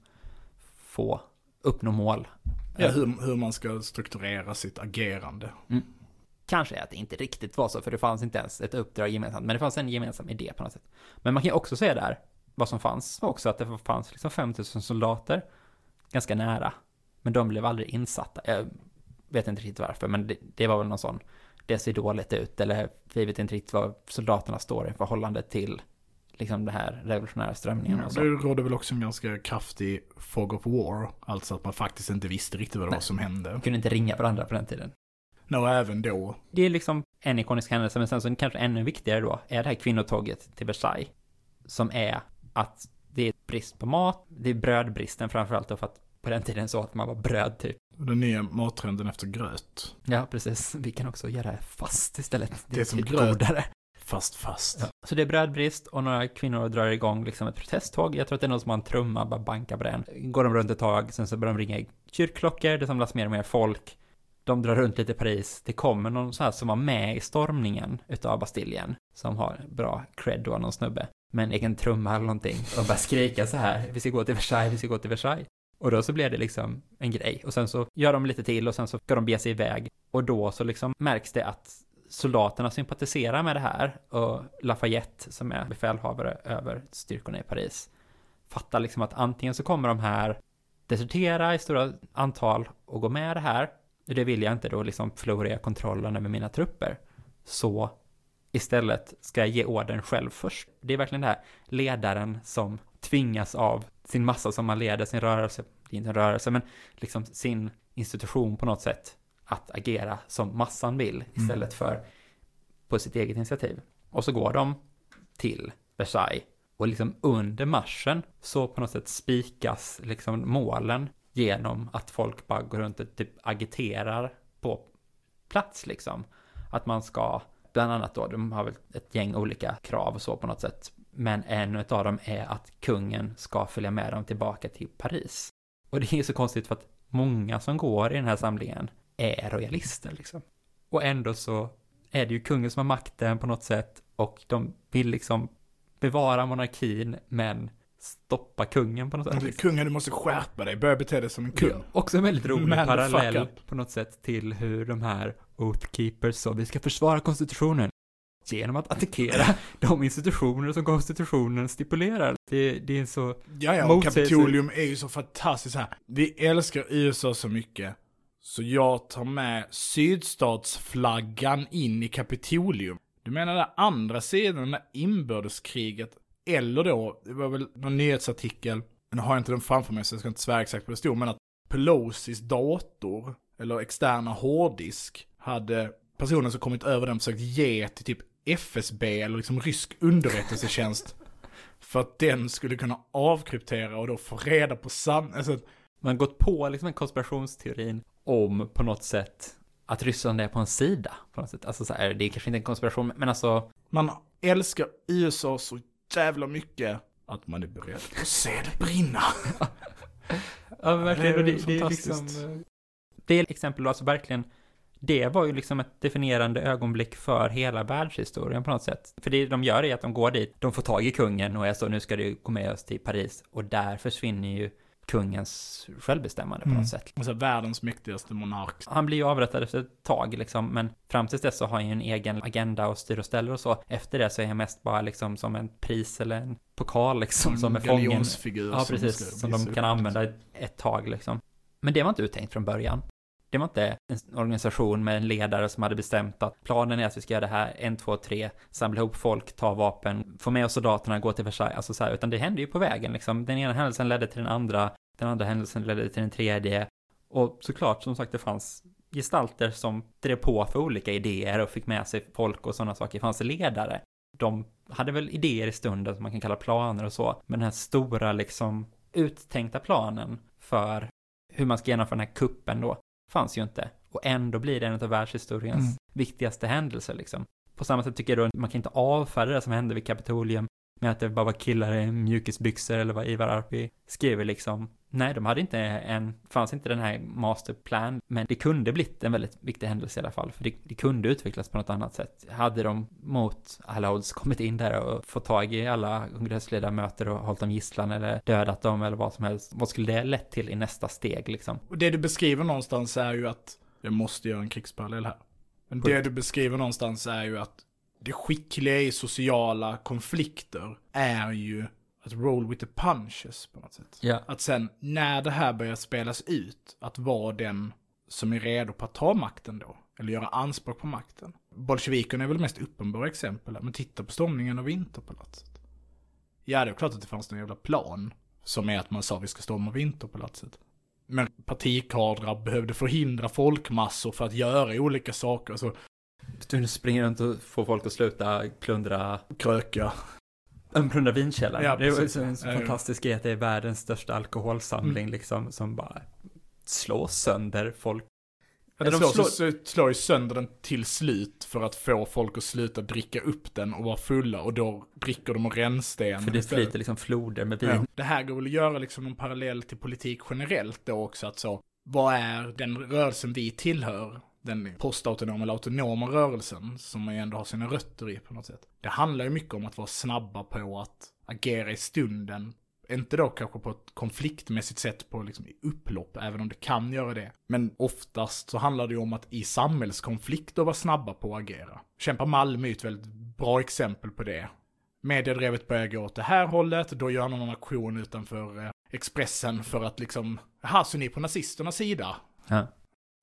få uppnå mål. Ja, hur, hur man ska strukturera sitt agerande. Kanske att det inte riktigt var så, för det fanns inte ens ett uppdrag gemensamt, men det fanns en gemensam idé på något sätt. Men man kan ju också säga där, vad som fanns var också att det fanns liksom 5000 soldater, ganska nära, men de blev aldrig insatta. Jag vet inte riktigt varför, men det, det var väl någon sån, det ser dåligt ut, eller vi vet inte riktigt vad soldaterna står i förhållande till liksom det här revolutionära strömningen och så. Det rådde väl också en ganska kraftig fog of war, alltså att man faktiskt inte visste riktigt vad det var som hände. De kunde inte ringa varandra på den tiden. Nå, även då. Det är liksom en ikonisk händelse, men sen så kanske ännu viktigare då är det här kvinnotåget till Versailles. Som är att det är brist på mat, det är brödbristen framförallt då för att på den tiden så att man var bröd typ. Den nya mattrenden efter gröt. Ja, precis. Vi kan också göra fast istället. Det är som lite gröt. godare. Fast fast. Ja. Så det är brödbrist och några kvinnor drar igång liksom ett protesttåg. Jag tror att det är någon som har en trumma, bara bankar på den. Går de runt ett tag, sen så börjar de ringa kyrkklockor, det samlas mer och mer folk. De drar runt lite i Paris. Det kommer någon så här som var med i stormningen utav Bastiljen, som har bra cred då, någon snubbe, med en egen trumma eller någonting och bara skrika så här, vi ska gå till Versailles, vi ska gå till Versailles. Och då så blev det liksom en grej. Och sen så gör de lite till och sen så ska de bege sig iväg. Och då så liksom märks det att soldaterna sympatiserar med det här och Lafayette som är befälhavare över styrkorna i Paris fattar liksom att antingen så kommer de här desertera i stora antal och gå med det här det vill jag inte då liksom förlorar kontrollen över mina trupper så istället ska jag ge orden själv först. Det är verkligen det här ledaren som tvingas av sin massa som man leder, sin rörelse, det är inte en rörelse, men liksom sin institution på något sätt att agera som massan vill istället för på sitt eget initiativ. Och så går de till Versailles och liksom under marschen så på något sätt spikas liksom målen genom att folk bara går runt och typ agiterar på plats liksom. Att man ska, bland annat då, de har väl ett gäng olika krav och så på något sätt. Men en av dem är att kungen ska följa med dem tillbaka till Paris. Och det är så konstigt för att många som går i den här samlingen är royalister liksom. Och ändå så är det ju kungen som har makten på något sätt och de vill liksom bevara monarkin men stoppa kungen på något sätt. Kungen, du måste skärpa dig. Börja bete dig som en kung. Ja, också en väldigt rolig Man parallell på något sätt till hur de här Oathkeepers så, vi ska försvara konstitutionen. genom att attackera [LAUGHS] de institutioner som konstitutionen stipulerar. Det, det är så... Ja, ja, och Kapitolium är ju så fantastiskt här. Vi älskar USA så mycket. Så jag tar med sydstatsflaggan in i Kapitolium. Du menar den andra sidan, det inbördeskriget. Eller då, det var väl någon nyhetsartikel, nu har jag inte den framför mig så jag ska inte svära exakt på det stod, men att Pelosis dator, eller externa hårddisk, hade personen som kommit över den försökt ge till typ FSB eller liksom rysk underrättelsetjänst. [LAUGHS] för att den skulle kunna avkryptera och då få reda på sann... Alltså, man gått på liksom en konspirationsteorin om på något sätt att Ryssland är på en sida. På något sätt. Alltså så här, det är kanske inte en konspiration, men alltså... Man älskar USA så jävla mycket att man är beredd att se det brinna. [LAUGHS] ja, men verkligen. Det, det, det är liksom... Det är exempel alltså verkligen det var ju liksom ett definierande ögonblick för hela världshistorien på något sätt. För det de gör är att de går dit, de får tag i kungen och är så, nu ska du gå med oss till Paris. Och där försvinner ju kungens självbestämmande på något mm. sätt. Alltså världens mäktigaste monark. Han blir ju avrättad efter ett tag liksom, men fram tills dess så har han ju en egen agenda och styr och ställer och så. Efter det så är han mest bara liksom som en pris eller en pokal liksom, som, som är fången. Ja, precis, som, som de kan använda ett, ett tag liksom. Men det var inte uttänkt från början. Det var inte en organisation med en ledare som hade bestämt att planen är att vi ska göra det här, en, två, tre, samla ihop folk, ta vapen, få med oss soldaterna, gå till Versailles, alltså så här, utan det hände ju på vägen liksom. Den ena händelsen ledde till den andra, den andra händelsen ledde till den tredje. Och såklart, som sagt, det fanns gestalter som drev på för olika idéer och fick med sig folk och sådana saker. Det fanns ledare. De hade väl idéer i stunden som man kan kalla planer och så. Men den här stora liksom uttänkta planen för hur man ska genomföra den här kuppen då, fanns ju inte. Och ändå blir det en av världshistoriens mm. viktigaste händelser liksom. På samma sätt tycker jag då att man kan inte avfärda det som hände vid Kapitolium med att det bara var killar i mjukisbyxor eller vad Ivar Arpi skriver liksom. Nej, de hade inte en, fanns inte den här masterplan, men det kunde blivit en väldigt viktig händelse i alla fall, för det, det kunde utvecklas på något annat sätt. Hade de mot alla odds kommit in där och fått tag i alla kongressledamöter och hållit dem gisslan eller dödat dem eller vad som helst, vad skulle det lett till i nästa steg liksom? Och det du beskriver någonstans är ju att jag måste göra en krigsparallell här. Men det du beskriver någonstans är ju att det skickliga i sociala konflikter är ju att roll with the punches på något sätt. Yeah. Att sen när det här börjar spelas ut, att vara den som är redo på att ta makten då. Eller göra anspråk på makten. Bolsjevikerna är väl mest uppenbara exempel men titta på stormningen av Vinterpalatset. Ja, det är klart att det fanns en jävla plan. Som är att man sa vi ska storma Vinterpalatset. Men partikadrar behövde förhindra folkmassor för att göra olika saker. Så du springer runt och får folk att sluta plundra... Kröka. Plundra vinkällaren. Ja, det är så, en så fantastisk grej att det är världens största alkoholsamling mm. liksom som bara slår sönder folk. Ja, det slår, slår... slår ju sönder den till slut för att få folk att sluta dricka upp den och vara fulla och då dricker de och rännsten. För det flyter liksom floder med vin. Ja. Det här går väl att göra liksom en parallell till politik generellt då också att så, vad är den rörelsen vi tillhör? Den postautonoma eller autonoma rörelsen som man ju ändå har sina rötter i på något sätt. Det handlar ju mycket om att vara snabba på att agera i stunden. Inte då kanske på ett konfliktmässigt sätt på liksom upplopp, även om det kan göra det. Men oftast så handlar det ju om att i samhällskonflikter vara snabba på att agera. Kämpa Malmö är ett väldigt bra exempel på det. Mediedrevet börjar gå åt det här hållet, då gör någon aktion utanför eh, Expressen för att liksom, jaha, så ni är på nazisternas sida? Ja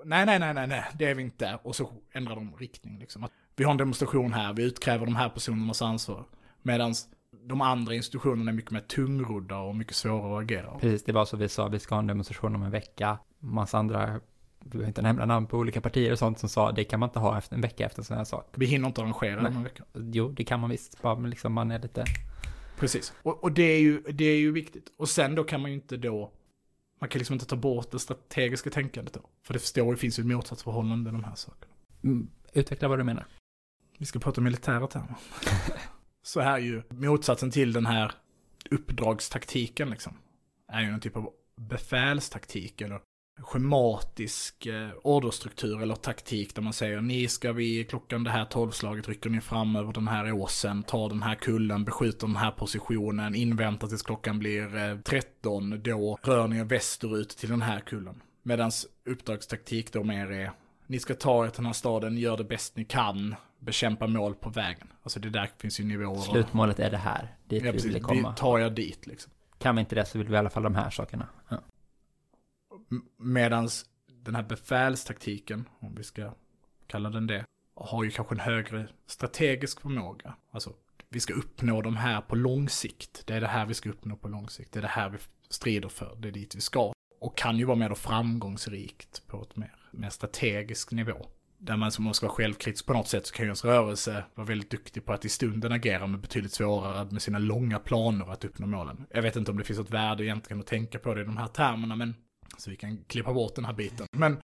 nej, nej, nej, nej, nej, det är vi inte. Och så ändrar de riktning liksom. Vi har en demonstration här, vi utkräver de här personernas ansvar. Medan de andra institutionerna är mycket mer tungrodda och mycket svårare att agera. Precis, det var så vi sa, vi ska ha en demonstration om en vecka. Massa andra, vi behöver inte nämna namn på olika partier och sånt som sa, det kan man inte ha efter en vecka efter en sån här sak. Vi hinner inte arrangera den en vecka. Jo, det kan man visst, bara liksom man är lite... Precis, och, och det, är ju, det är ju viktigt. Och sen då kan man ju inte då man kan liksom inte ta bort det strategiska tänkandet då. För det förstår ju, finns ju ett motsatsförhållande i de här sakerna. Mm, utveckla vad du menar. Vi ska prata militära termer. [LAUGHS] så här ju, motsatsen till den här uppdragstaktiken liksom. Är ju en typ av befälstaktik eller schematisk eh, orderstruktur eller taktik där man säger ni ska vi klockan det här tolvslaget rycker ni fram över den här åsen, tar den här kullen, beskjuter den här positionen, inväntar tills klockan blir eh, 13, då rör ni er västerut till den här kullen. Medans uppdragstaktik då mer är ni ska ta er till den här staden, gör det bäst ni kan, bekämpa mål på vägen. Alltså det där finns ju nivåer. Slutmålet är det här, dit ja, vi vill komma. Tar jag dit liksom. Kan vi inte det så vill vi i alla fall de här sakerna. Ja. Medan den här befälstaktiken, om vi ska kalla den det, har ju kanske en högre strategisk förmåga. Alltså, vi ska uppnå de här på lång sikt. Det är det här vi ska uppnå på lång sikt. Det är det här vi strider för. Det är dit vi ska. Och kan ju vara mer då framgångsrikt på ett mer, mer strategisk nivå. Där man som måste vara självkritisk på något sätt så kan ju ens rörelse vara väldigt duktig på att i stunden agera med betydligt svårare med sina långa planer att uppnå målen. Jag vet inte om det finns något värde egentligen att tänka på det i de här termerna, men så vi kan klippa bort den här biten. Men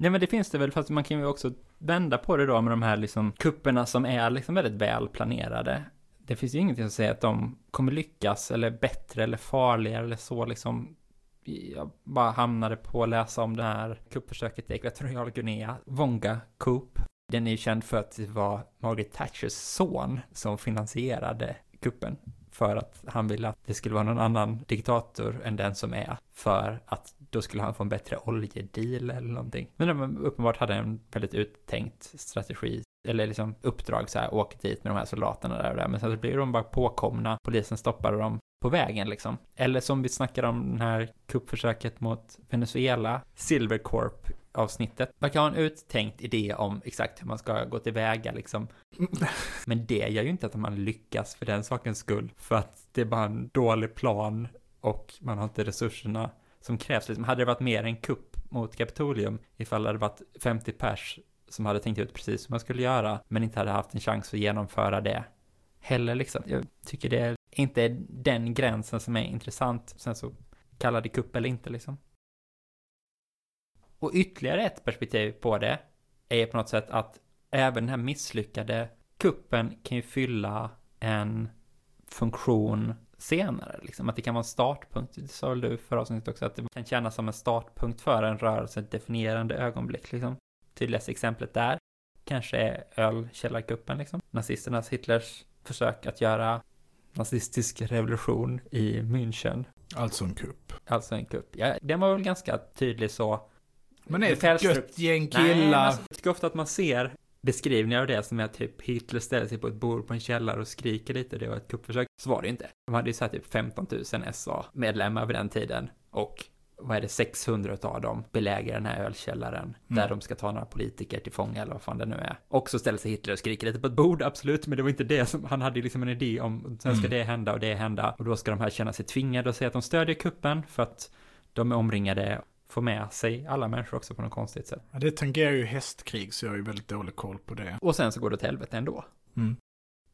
Nej men det finns det väl, fast man kan ju också vända på det då med de här liksom kupperna som är liksom väldigt väl planerade. Det finns ju ingenting som säger att de kommer lyckas eller bättre eller farligare eller så liksom. Jag bara hamnade på att läsa om det här kuppförsöket i Ekvatorial Guinea, Vonga Coup. Den är ju känd för att det var Margaret Thatchers son som finansierade kuppen för att han ville att det skulle vara någon annan diktator än den som är, för att då skulle han få en bättre oljedeal eller någonting. Men de uppenbart hade en väldigt uttänkt strategi, eller liksom uppdrag så här, åk dit med de här soldaterna där och där, men sen så blir de bara påkomna, polisen stoppade dem på vägen liksom. Eller som vi snackade om den här kuppförsöket mot Venezuela, Silvercorp avsnittet. Man kan ha en uttänkt idé om exakt hur man ska gå tillväga liksom. [LAUGHS] Men det gör ju inte att man lyckas för den sakens skull. För att det är bara en dålig plan och man har inte resurserna som krävs. Liksom, hade det varit mer en kupp mot Kapitolium ifall det hade varit 50 pers som hade tänkt ut precis hur man skulle göra men inte hade haft en chans att genomföra det heller liksom. Jag tycker det är inte den gränsen som är intressant. Sen så kalla det kupp eller inte liksom. Och ytterligare ett perspektiv på det är på något sätt att även den här misslyckade kuppen kan ju fylla en funktion senare, liksom att det kan vara en startpunkt. Det sa väl du förra avsnittet också, att det kan kännas som en startpunkt för en rörelse, ett definierande ögonblick, liksom. Tydligaste exemplet där kanske är ölkällarkuppen, liksom. Nazisternas, Hitlers försök att göra nazistisk revolution i München. Alltså en kupp. Alltså en kupp. Ja, den var väl ganska tydlig så. Men det är ett gött gäng Nej, killar. alltså, jag tycker ofta att man ser beskrivningar av det som är typ Hitler ställer sig på ett bord på en källare och skriker lite, det var ett kuppförsök. Så var det inte. De hade ju så här typ 15 000 SA-medlemmar vid den tiden. Och vad är det, 600 av dem belägrar den här ölkällaren där de ska ta några politiker till fånga eller vad fan det nu är. Och så ställer sig Hitler och skriker lite på ett bord, absolut, men det var inte det som, han hade ju liksom en idé om, sen ska det hända och det hända och då ska de här känna sig tvingade att säga att de stödjer kuppen för att de är omringade, får med sig alla människor också på något konstigt sätt. Ja, det tangerar ju hästkrig så jag har ju väldigt dålig koll på det. Och sen så går det åt helvete ändå. Mm.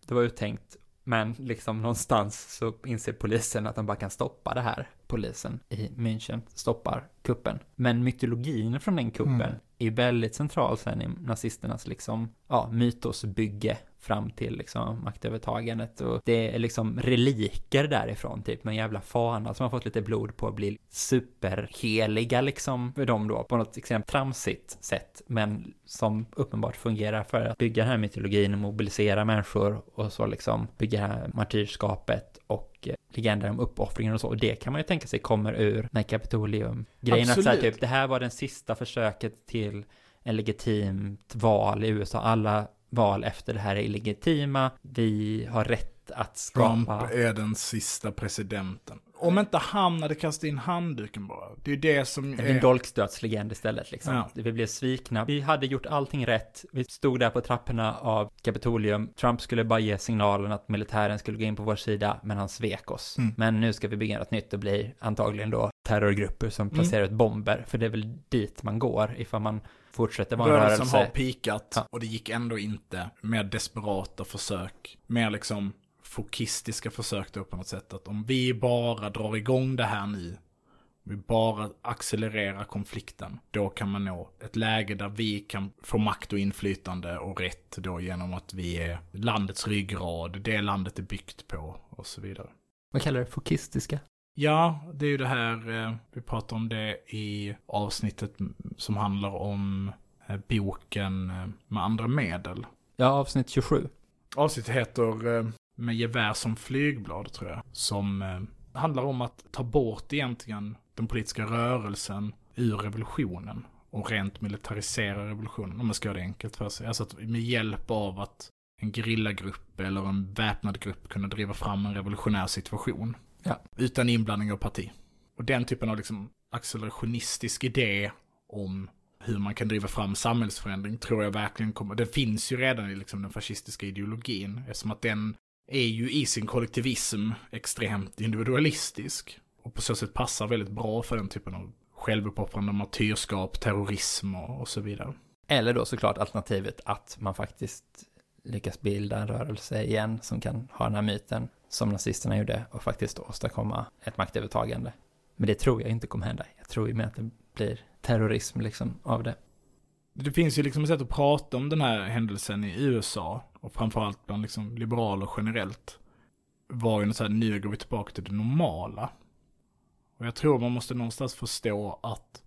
Det var uttänkt, men liksom någonstans så inser polisen att de bara kan stoppa det här. Polisen i München stoppar kuppen. Men mytologin från den kuppen Mm. är ju väldigt central sen i nazisternas liksom, ja, mytosbygge fram till liksom maktövertagandet och det är liksom reliker därifrån, typ med en jävla fana som har fått lite blod på att bli superheliga liksom för dem då på något extremt tramsigt sätt men som uppenbart fungerar för att bygga den här mytologin och mobilisera människor och så liksom bygga det här martyrskapet och eh, legender om uppoffringen och så. Och det kan man ju tänka sig kommer ur när Kapitolium-grejen. Att så här, Absolut. typ, det här var den sista försöket till en legitimt val i USA. Alla val efter det här är illegitima. Vi har rätt att Trump skapa... är den sista presidenten. Om inte han hade kastat in handduken bara. Det är det som Det blir en är... dolkstötslegend istället liksom. Ja. Vi blev svikna. Vi hade gjort allting rätt. Vi stod där på trapporna av Kapitolium. Trump skulle bara ge signalen att militären skulle gå in på vår sida, men han svek oss. Mm. Men nu ska vi bygga något nytt och bli antagligen då terrorgrupper som Mm. placerar ut bomber. För det är väl dit man går ifall man fortsätter vara en Rörelsen rörelse. har pikat Ja. och det gick ändå inte. Mer desperata försök. Mer liksom fokistiska försök då på något sätt. Att om vi bara drar igång det här nu. Vi bara accelererar konflikten. Då kan man nå ett läge där vi kan få makt och inflytande och rätt då genom att vi är landets ryggrad. Det landet är byggt på och så vidare. Vad kallar det? Fokistiska? Ja, det är ju det här, eh, vi pratar om det i avsnittet som handlar om eh, boken eh, med andra medel. Ja, avsnitt 27. Avsnittet heter Med gevär som flygblad tror jag. Som handlar om att ta bort egentligen den politiska rörelsen ur revolutionen. och rent militarisera revolutionen, om man ska göra det enkelt för sig. Alltså att med hjälp av att en gerillagrupp eller en väpnad grupp kunna driva fram en revolutionär situation. Ja. Utan inblandning av parti. Och den typen av liksom accelerationistisk idé om hur man kan driva fram samhällsförändring tror jag verkligen kommer, den finns ju redan i liksom den fascistiska ideologin, eftersom att den är ju i sin kollektivism extremt individualistisk. Och på så sätt passar väldigt bra för den typen av självuppoffrande martyrskap, terrorism och, och så vidare. Eller då såklart alternativet att man faktiskt lyckas bilda en rörelse igen som kan ha den här myten som nazisterna gjorde och faktiskt åstadkomma ett maktövertagande. Men det tror jag inte kommer hända. Jag tror ju mer att det blir terrorism liksom av det. Det finns ju liksom ett sätt att prata om den här händelsen i USA och framförallt bland liksom liberaler generellt. Var ju något så här, nu går vi tillbaka till det normala. Och jag tror man måste någonstans förstå att,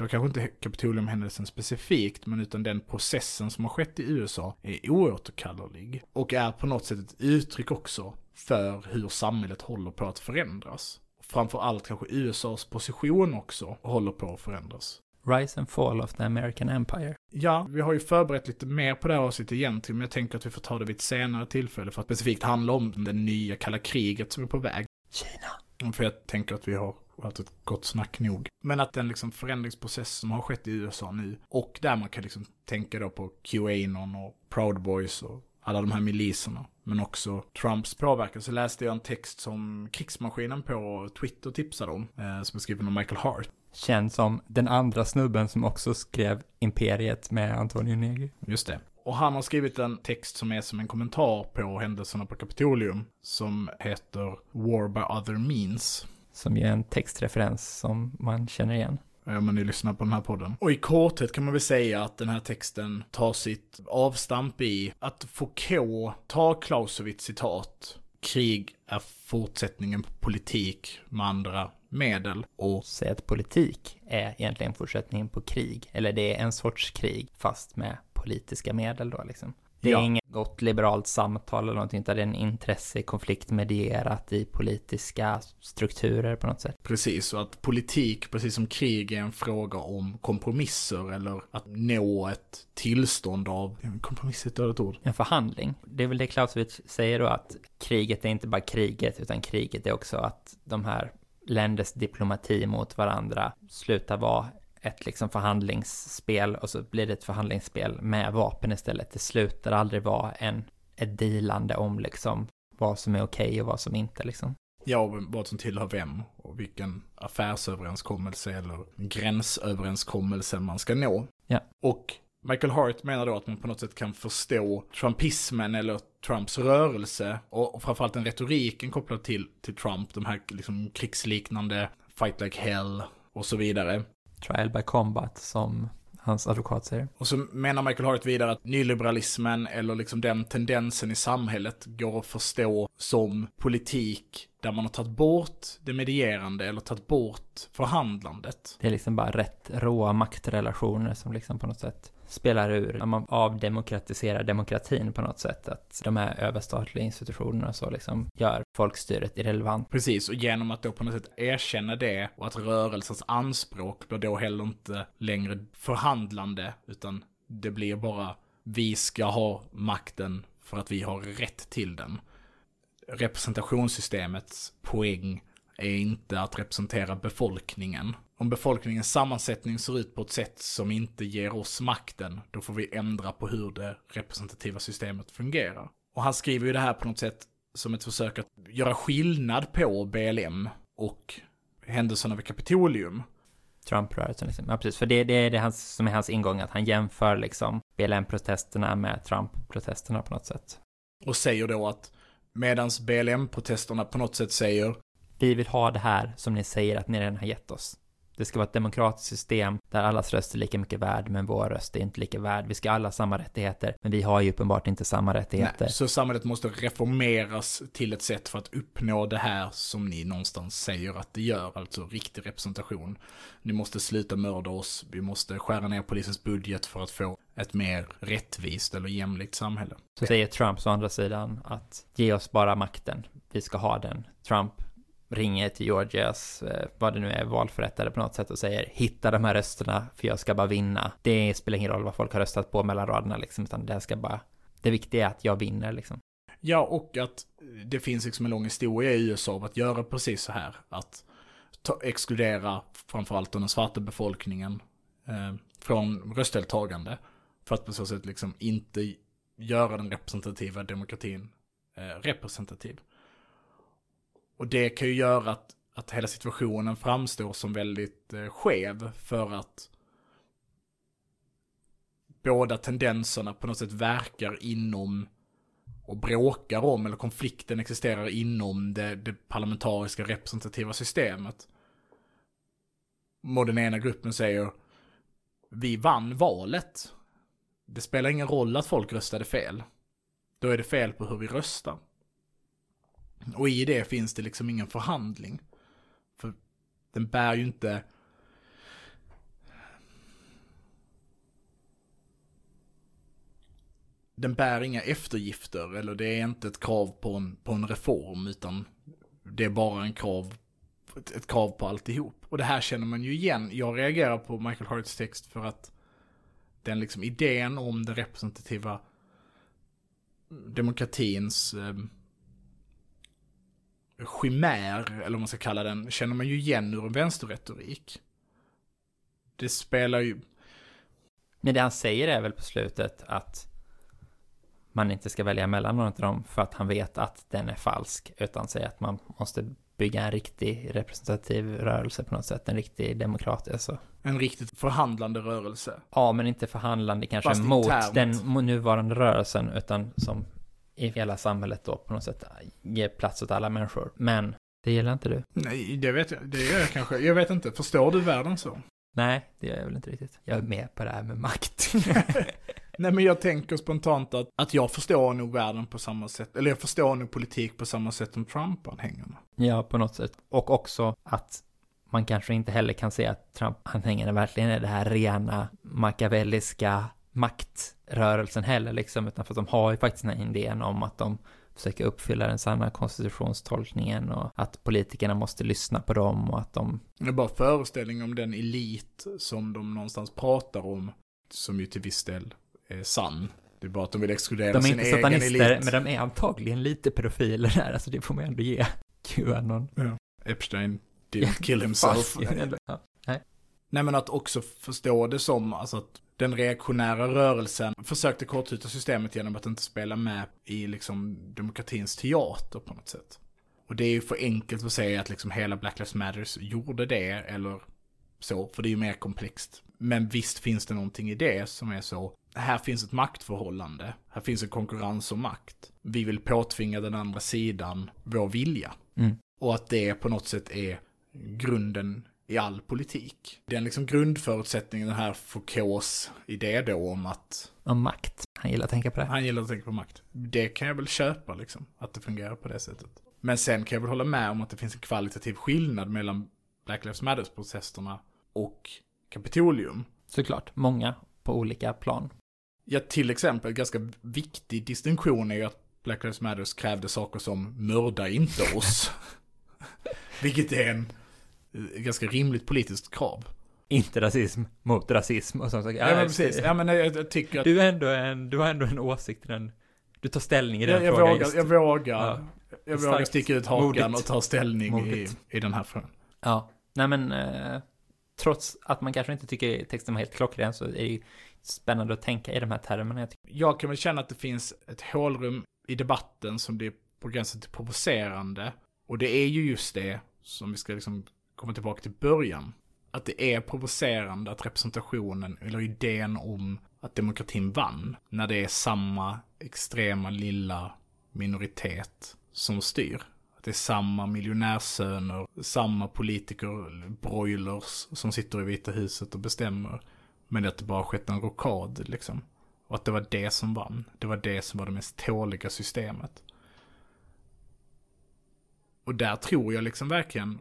då kanske inte Kapitoliumhändelsen specifikt, men utan den processen som har skett i USA är oåterkallelig. Och är på något sätt ett uttryck också för hur samhället håller på att förändras. Framförallt kanske USAs position också håller på att förändras. Rise and fall of the American Empire. Ja, vi har ju förberett lite mer på det här avsnittet egentligen, men jag tänker att vi får ta det vid ett senare tillfälle för att specifikt handla om det nya kalla kriget som är på väg. Kina. För jag tänker att vi har haft ett gott snack nog. Men att den liksom förändringsprocess som har skett i USA nu, och där man kan liksom tänka då på Qanon och Proud Boys och alla de här miliserna, men också Trumps påverkan, så läste jag en text som krigsmaskinen på Twitter tipsade om, eh, som är skriven av Michael Hart. Känd som den andra snubben som också skrev Imperiet med Antonio Negri. Just det. Och han har skrivit en text som är som en kommentar på händelserna på Kapitolium, som heter War by other means. Som ju är en textreferens som man känner igen. Om man nu lyssnar på den här podden. Och i korthet kan man väl säga att den här texten tar sitt avstamp i att Foucault tar Clausewitz citat. Krig är fortsättningen på politik med andra medel. Och Säg att politik är egentligen fortsättningen på krig. Eller det är en sorts krig, fast med politiska medel då liksom. Det är Ja. inget gott liberalt samtal eller någonting, utan det är en intressekonflikt medierat i politiska strukturer på något sätt. precis, och att politik, precis som krig, är en fråga om kompromisser eller att nå ett tillstånd av, kompromiss är ett dödligt ord. En förhandling. Det är väl det Clausewitz säger då, att kriget är inte bara kriget, utan kriget är också att de här länders diplomati mot varandra slutar vara ett liksom förhandlingsspel och så blir det ett förhandlingsspel med vapen istället. Det slutar aldrig vara en, ett dealande om liksom vad som är okej och vad som inte liksom. Ja, vad som tillhör vem och vilken affärsöverenskommelse eller gränsöverenskommelse man ska nå. Ja. Och Michael Hart menar då att man på något sätt kan förstå trumpismen eller Trumps rörelse och, och framförallt den retoriken kopplad till, till Trump, de här liksom krigsliknande fight like hell och så vidare. Trial by combat som hans advokat säger. Och så menar Michael Hart vidare att nyliberalismen eller liksom den tendensen i samhället går att förstå som politik där man har tagit bort det medierande eller tagit bort förhandlandet. Det är liksom bara rätt råa maktrelationer som liksom på något sätt spelar ur. När man avdemokratiserar demokratin på något sätt. Att de här överstatliga institutionerna så liksom gör folkstyret irrelevant. Precis, och genom att då på något sätt erkänna det och att rörelsens anspråk blir då heller inte längre förhandlande, utan det blir bara vi ska ha makten för att vi har rätt till den. Representationssystemets poäng är inte att representera befolkningen. Om befolkningens sammansättning ser ut på ett sätt som inte ger oss makten, då får vi ändra på hur det representativa systemet fungerar. Och han skriver ju det här på något sätt som ett försök att göra skillnad på BLM och händelserna vid Kapitolium. Trump-rörelsen liksom. Ja, precis. För det, det är det hans, som är hans ingång, att han jämför liksom BLM-protesterna med Trump-protesterna på något sätt. Och säger då att medans BLM-protesterna på något sätt säger Vi vill ha det här som ni säger att ni redan har gett oss. Det ska vara ett demokratiskt system där allas röst är lika mycket värd, men vår röst är inte lika värd. Vi ska alla ha samma rättigheter, men vi har ju uppenbart inte samma rättigheter. Nej, så samhället måste reformeras till ett sätt för att uppnå det här som ni någonstans säger att det gör, alltså riktig representation. Ni måste sluta mörda oss, vi måste skära ner polisens budget för att få ett mer rättvist eller jämlikt samhälle. Så säger Trump å andra sidan att ge oss bara makten, vi ska ha den. Trump ringer till Georgias, eh, vad det nu är, valförrättare på något sätt och säger hitta de här rösterna för jag ska bara vinna. Det spelar ingen roll vad folk har röstat på mellan raderna liksom, utan det ska bara, det viktiga är att jag vinner liksom. Ja, och att det finns liksom en lång historia i USA av att göra precis så här. Att ta, exkludera framförallt den svarta befolkningen eh, från röstdeltagande. För att på så sätt liksom inte göra den representativa demokratin eh, representativ. Och det kan ju göra att, att hela situationen framstår som väldigt eh, skev för att båda tendenserna på något sätt verkar inom och bråkar om, eller konflikten existerar inom det, det parlamentariska representativa systemet. Och den ena gruppen säger vi vann valet. Det spelar ingen roll att folk röstade fel. Då är det fel på hur vi röstar. Och i det finns det liksom ingen förhandling. För den bär ju inte... Den bär inga eftergifter, eller det är inte ett krav på en, på en reform, utan det är bara en krav, ett, ett krav på alltihop. Och det här känner man ju igen. Jag reagerar på Michael Harts text för att den liksom idén om den representativa demokratins eh, chimär, eller vad man ska kalla den, känner man ju igen ur en vänsterretorik. Det spelar ju... Men det han säger är väl på slutet att man inte ska välja mellan någon av dem för att han vet att den är falsk, utan säger att man måste bygga en riktig representativ rörelse på något sätt, en riktig demokratisk. Alltså. En riktigt förhandlande rörelse. Ja, men inte förhandlande kanske Fast mot internt. den nuvarande rörelsen, utan som i hela samhället då på något sätt ger plats åt alla människor. Men det gillar inte du. Nej, det vet jag. Det gör jag kanske. Jag vet inte. Förstår du världen så? Nej, det gör jag väl inte riktigt. Jag är med på det här med makt. [LAUGHS] Nej, men jag tänker spontant att, att jag förstår nog världen på samma sätt. Eller jag förstår nog politik på samma sätt som Trump-anhängarna. ja, på något sätt. Och också att man kanske inte heller kan se att Trump-anhängarna verkligen är det här rena machiavelliska maktrörelsen heller liksom, utan för att de har ju faktiskt den här idén om att de försöker uppfylla den sanna konstitutionstolkningen och att politikerna måste lyssna på dem och att de... Det är bara föreställning om den elit som de någonstans pratar om, som ju till viss del är sann. Det är bara att de vill exkludera De är sin inte egen satanister, elit. men de är antagligen lite pedofiler där, alltså det får man ändå ge [LAUGHS] Qanon. Epstein did kill himself. Ja. Nej men att också förstå det som alltså att den reaktionära rörelsen försökte kortsluta systemet genom att inte spela med i liksom demokratins teater på något sätt. Och det är ju för enkelt att säga att liksom hela Black Lives Matters gjorde det eller så, för det är ju mer komplext. Men visst finns det någonting i det som är så, här finns ett maktförhållande, här finns en konkurrens om makt. Vi vill påtvinga den andra sidan vår vilja. Mm. Och att det på något sätt är grunden i all politik. Den liksom grundförutsättningen, den här Foucaults idé då om att Om makt. Han gillar att tänka på det. han gillar att tänka på makt. Det kan jag väl köpa liksom, att det fungerar på det sättet. Men sen kan jag väl hålla med om att det finns en kvalitativ skillnad mellan Black Lives Matters-processerna och Kapitolium. Såklart, många på olika plan. Ja, till exempel, ganska viktig distinktion är ju att Black Lives Matters krävde saker som mörda inte oss. [LAUGHS] Vilket är en ganska rimligt politiskt krav. Inte rasism mot rasism och sånt. Ja, men precis. Ja, men jag, jag tycker att... Du, är ändå en, du har ändå en åsikt i den. Du tar ställning i den Jag, jag, frågan vågar, just. jag vågar, Ja. jag vågar sticka ut hakan Modigt. och ta ställning i, Modigt. i den här frågan. Ja, nej men eh, trots att man kanske inte tycker texten var helt klockren så är det ju spännande att tänka i de här termerna. Jag. Jag kan väl känna att det finns ett hålrum i debatten som blir på gränsen till provocerande. Och det är ju just det som vi ska liksom komma tillbaka till början. Att det är provocerande att representationen, eller idén om att demokratin vann, när det är samma extrema lilla minoritet som styr. Att det är samma miljonärssöner, samma politiker, broilers, som sitter i Vita huset och bestämmer. Men att det bara skett en rockad liksom. Och att det var det som vann. Det var det som var det mest tåliga systemet. Och där tror jag liksom verkligen,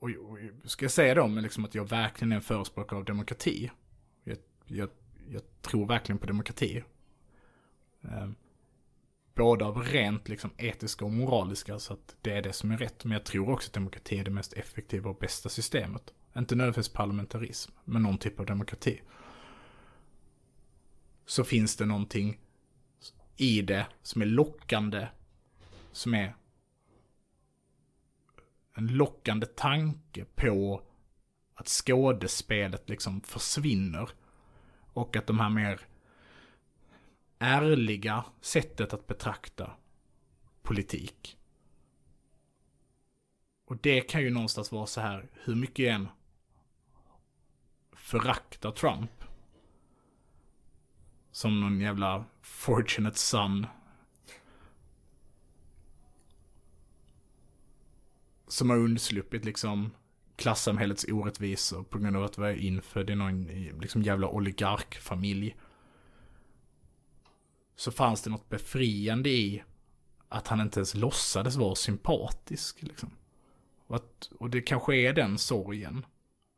och, och ska jag säga då, men liksom att jag verkligen är en förespråkare av demokrati. Jag, jag, jag tror verkligen på demokrati. Eh, Både av rent liksom etiska och moraliska, så att det är det som är rätt. Men jag tror också att demokrati är det mest effektiva och bästa systemet. Inte nödvändigtvis parlamentarism, men någon typ av demokrati. Så finns det någonting i det som är lockande, som är en lockande tanke på att skådespelet liksom försvinner. Och att de här mer ärliga sättet att betrakta politik. Och det kan ju någonstans vara så här, hur mycket jag än föraktar Trump. Som någon jävla fortunate son. Som har undsluppit liksom klassamhällets orättvisor på grund av att vara infödd i någon liksom jävla oligarkfamilj. Så fanns det något befriande i att han inte ens låtsades vara sympatisk. Liksom. Och, att, och det kanske är den sorgen.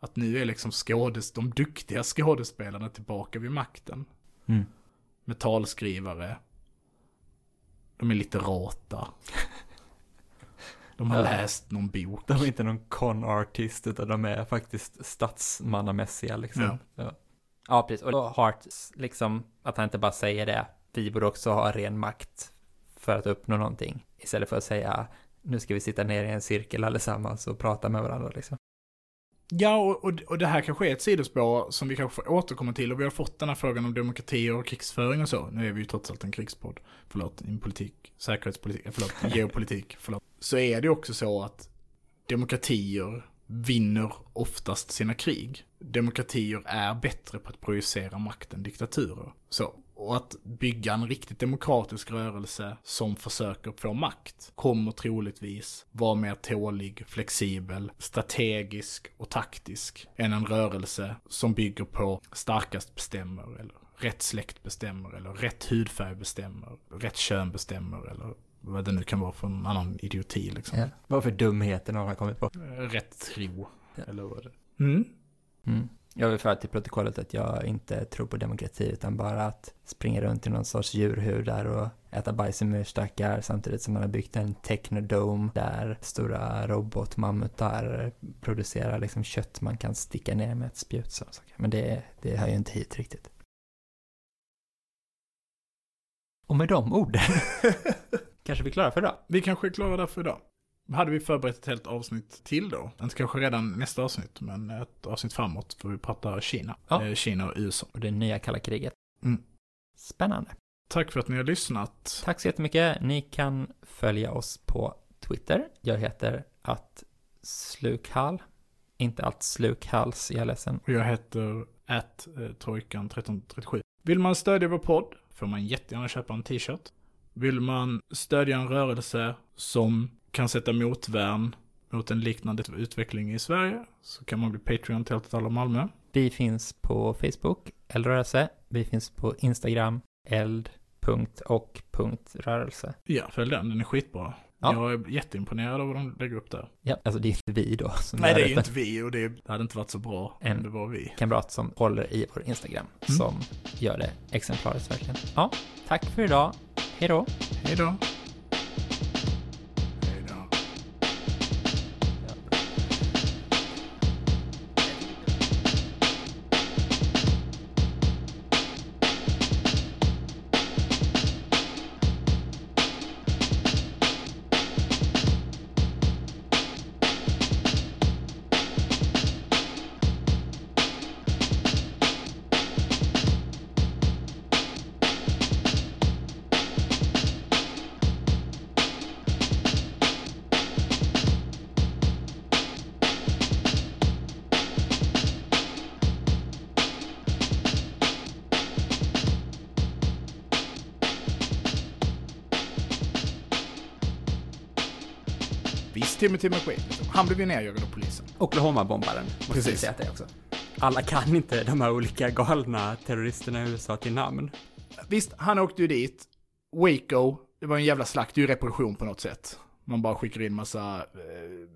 Att nu är liksom skådes, de duktiga skådespelarna tillbaka vid makten. Mm. Med talskrivare. De är litterata. De har Ja. läst någon bok. De är inte någon con-artist, utan de är faktiskt statsmannamässiga liksom. Ja. Ja. ja, precis. Och Hart, liksom, att han inte bara säger det, vi borde också ha ren makt för att uppnå någonting. Istället för att säga, nu ska vi sitta ner i en cirkel allesammans och prata med varandra liksom. Ja, och, och, och det här kanske är ett sidospår som vi kanske får återkomma till. Och vi har fått den här frågan om demokrati och krigsföring och så. Nu är vi ju trots allt en krigspodd. Förlåt, en politik, säkerhetspolitik, förlåt, geopolitik, [LAUGHS] förlåt. Så är det också så att demokratier vinner oftast sina krig. Demokratier är bättre på att projicera makt än diktaturer. Så, och att bygga en riktigt demokratisk rörelse som försöker få makt kommer troligtvis vara mer tålig, flexibel, strategisk och taktisk än en rörelse som bygger på starkast bestämmer eller rätt släkt bestämmer eller rätt hudfärg bestämmer, rätt kön bestämmer eller vad det nu kan vara för en annan idioti liksom. Ja. Vad för dumheter har kommit på. Rätt tro. Ja. Eller vad det mm. Mm. Jag vill föra till protokollet att jag inte tror på demokrati utan bara att springa runt i någon sorts djurhudar och äta bajs i myrstackar samtidigt som man har byggt en technodome där stora robotmammutar producerar liksom kött man kan sticka ner med ett spjut. Så. Men det, det hör ju inte hit riktigt. Och med de orden [LAUGHS] kanske vi är klara för idag. Vi kanske är klara där för idag. Hade vi förberett ett helt avsnitt till då? Inte kanske redan nästa avsnitt, men ett avsnitt framåt för vi pratar Kina. Ja. Eh, Kina och USA. Och det nya kalla kriget. Mm. Spännande. Tack för att ni har lyssnat. Tack så jättemycket. Ni kan följa oss på Twitter. Jag heter att slukhall. Inte allt slukhals, jag är ledsen. Och jag heter att trojkan 1337. Vill man stödja vår podd får man jättegärna köpa en t-shirt. Vill man stödja en rörelse som kan sätta motvärn mot en liknande utveckling i Sverige så kan man bli Patreon till Allt alla Malmö. Vi finns på Facebook, eldrörelse. Vi finns på Instagram, eld.och.rörelse. Ja, följ den, den är skitbra. Ja. Jag är jätteimponerad av vad de lägger upp där. Ja, alltså det är inte vi då som Nej, gör det är ju inte vi och det, det hade inte varit så bra En- om det var vi. kamrat som håller i vår Instagram Mm. som gör det exemplariskt verkligen. Ja, tack för idag. Hej då. Hej då. Timothy McVeigh. Liksom. Han blev ju nerjagad av polisen. Oklahoma-bombaren, måste vi Precis. säga att det är också. Alla kan inte de här olika galna terroristerna i USA till namn. Visst, han åkte ju dit. Waco, det var en jävla slakt, det är ju repression på något sätt. Man bara skickar in massa eh,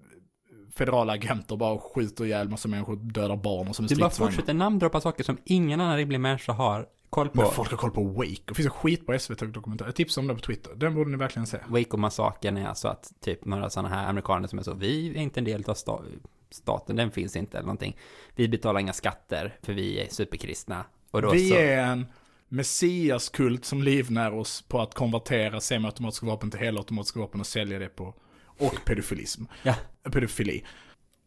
federala agenter, bara skjuter ihjäl massa människor, dödar barn och som Du bara fortsätter namndroppa saker som ingen annan rimlig människa har koll på Men folk har koll på Wake. Det finns en skitbra SVT-dokumentär. Jag tipsar om den på Twitter. Den borde ni verkligen se. Waco-massakern är alltså att typ några sådana här amerikaner som är så, vi är inte en del av sta staten, den finns inte eller någonting. Vi betalar inga skatter för vi är superkristna. Vi så, är en messiaskult som livnär oss på att konvertera semiautomatiska vapen till helautomatiska vapen och sälja det på. Och pedofilism. Ja. Pedofili.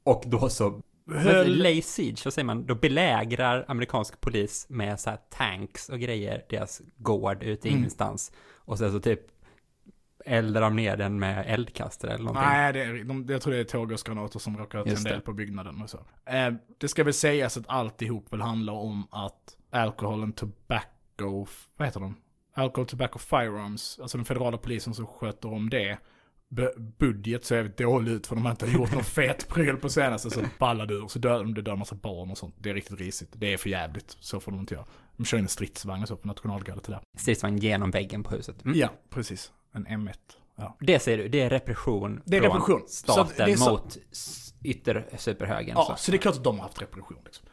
och då så Höll- Lay siege, så säger man, då belägrar amerikansk polis med så här tanks och grejer deras gård ute i Mm. ingenstans. Och sen så typ eldar de ner den med eldkastare eller någonting. Nej, det är, de, jag tror det är tårgasgranater som råkar tända eld på byggnaden och så. Eh, det ska väl sägas att alltihop väl handlar om att alcohol and tobacco, vad heter de? Alcohol, tobacco, firearms, alltså den federala polisen som sköter om det. Budget så jävligt dålig ut för de har inte gjort någon fet pryl på senaste så ballar du och så dör de, det dör en massa barn och sånt. Det är riktigt risigt. Det är för jävligt. Så får de inte göra. De kör in en stridsvagn och så på nationalgardet det. Stridsvagn genom väggen på huset. Mm. Ja, precis. En M1. Ja. Det ser du, det är repression Det är från repression. Så staten det är så- mot s- ytter superhögern. Ja, så. så det är klart att de har haft repression liksom.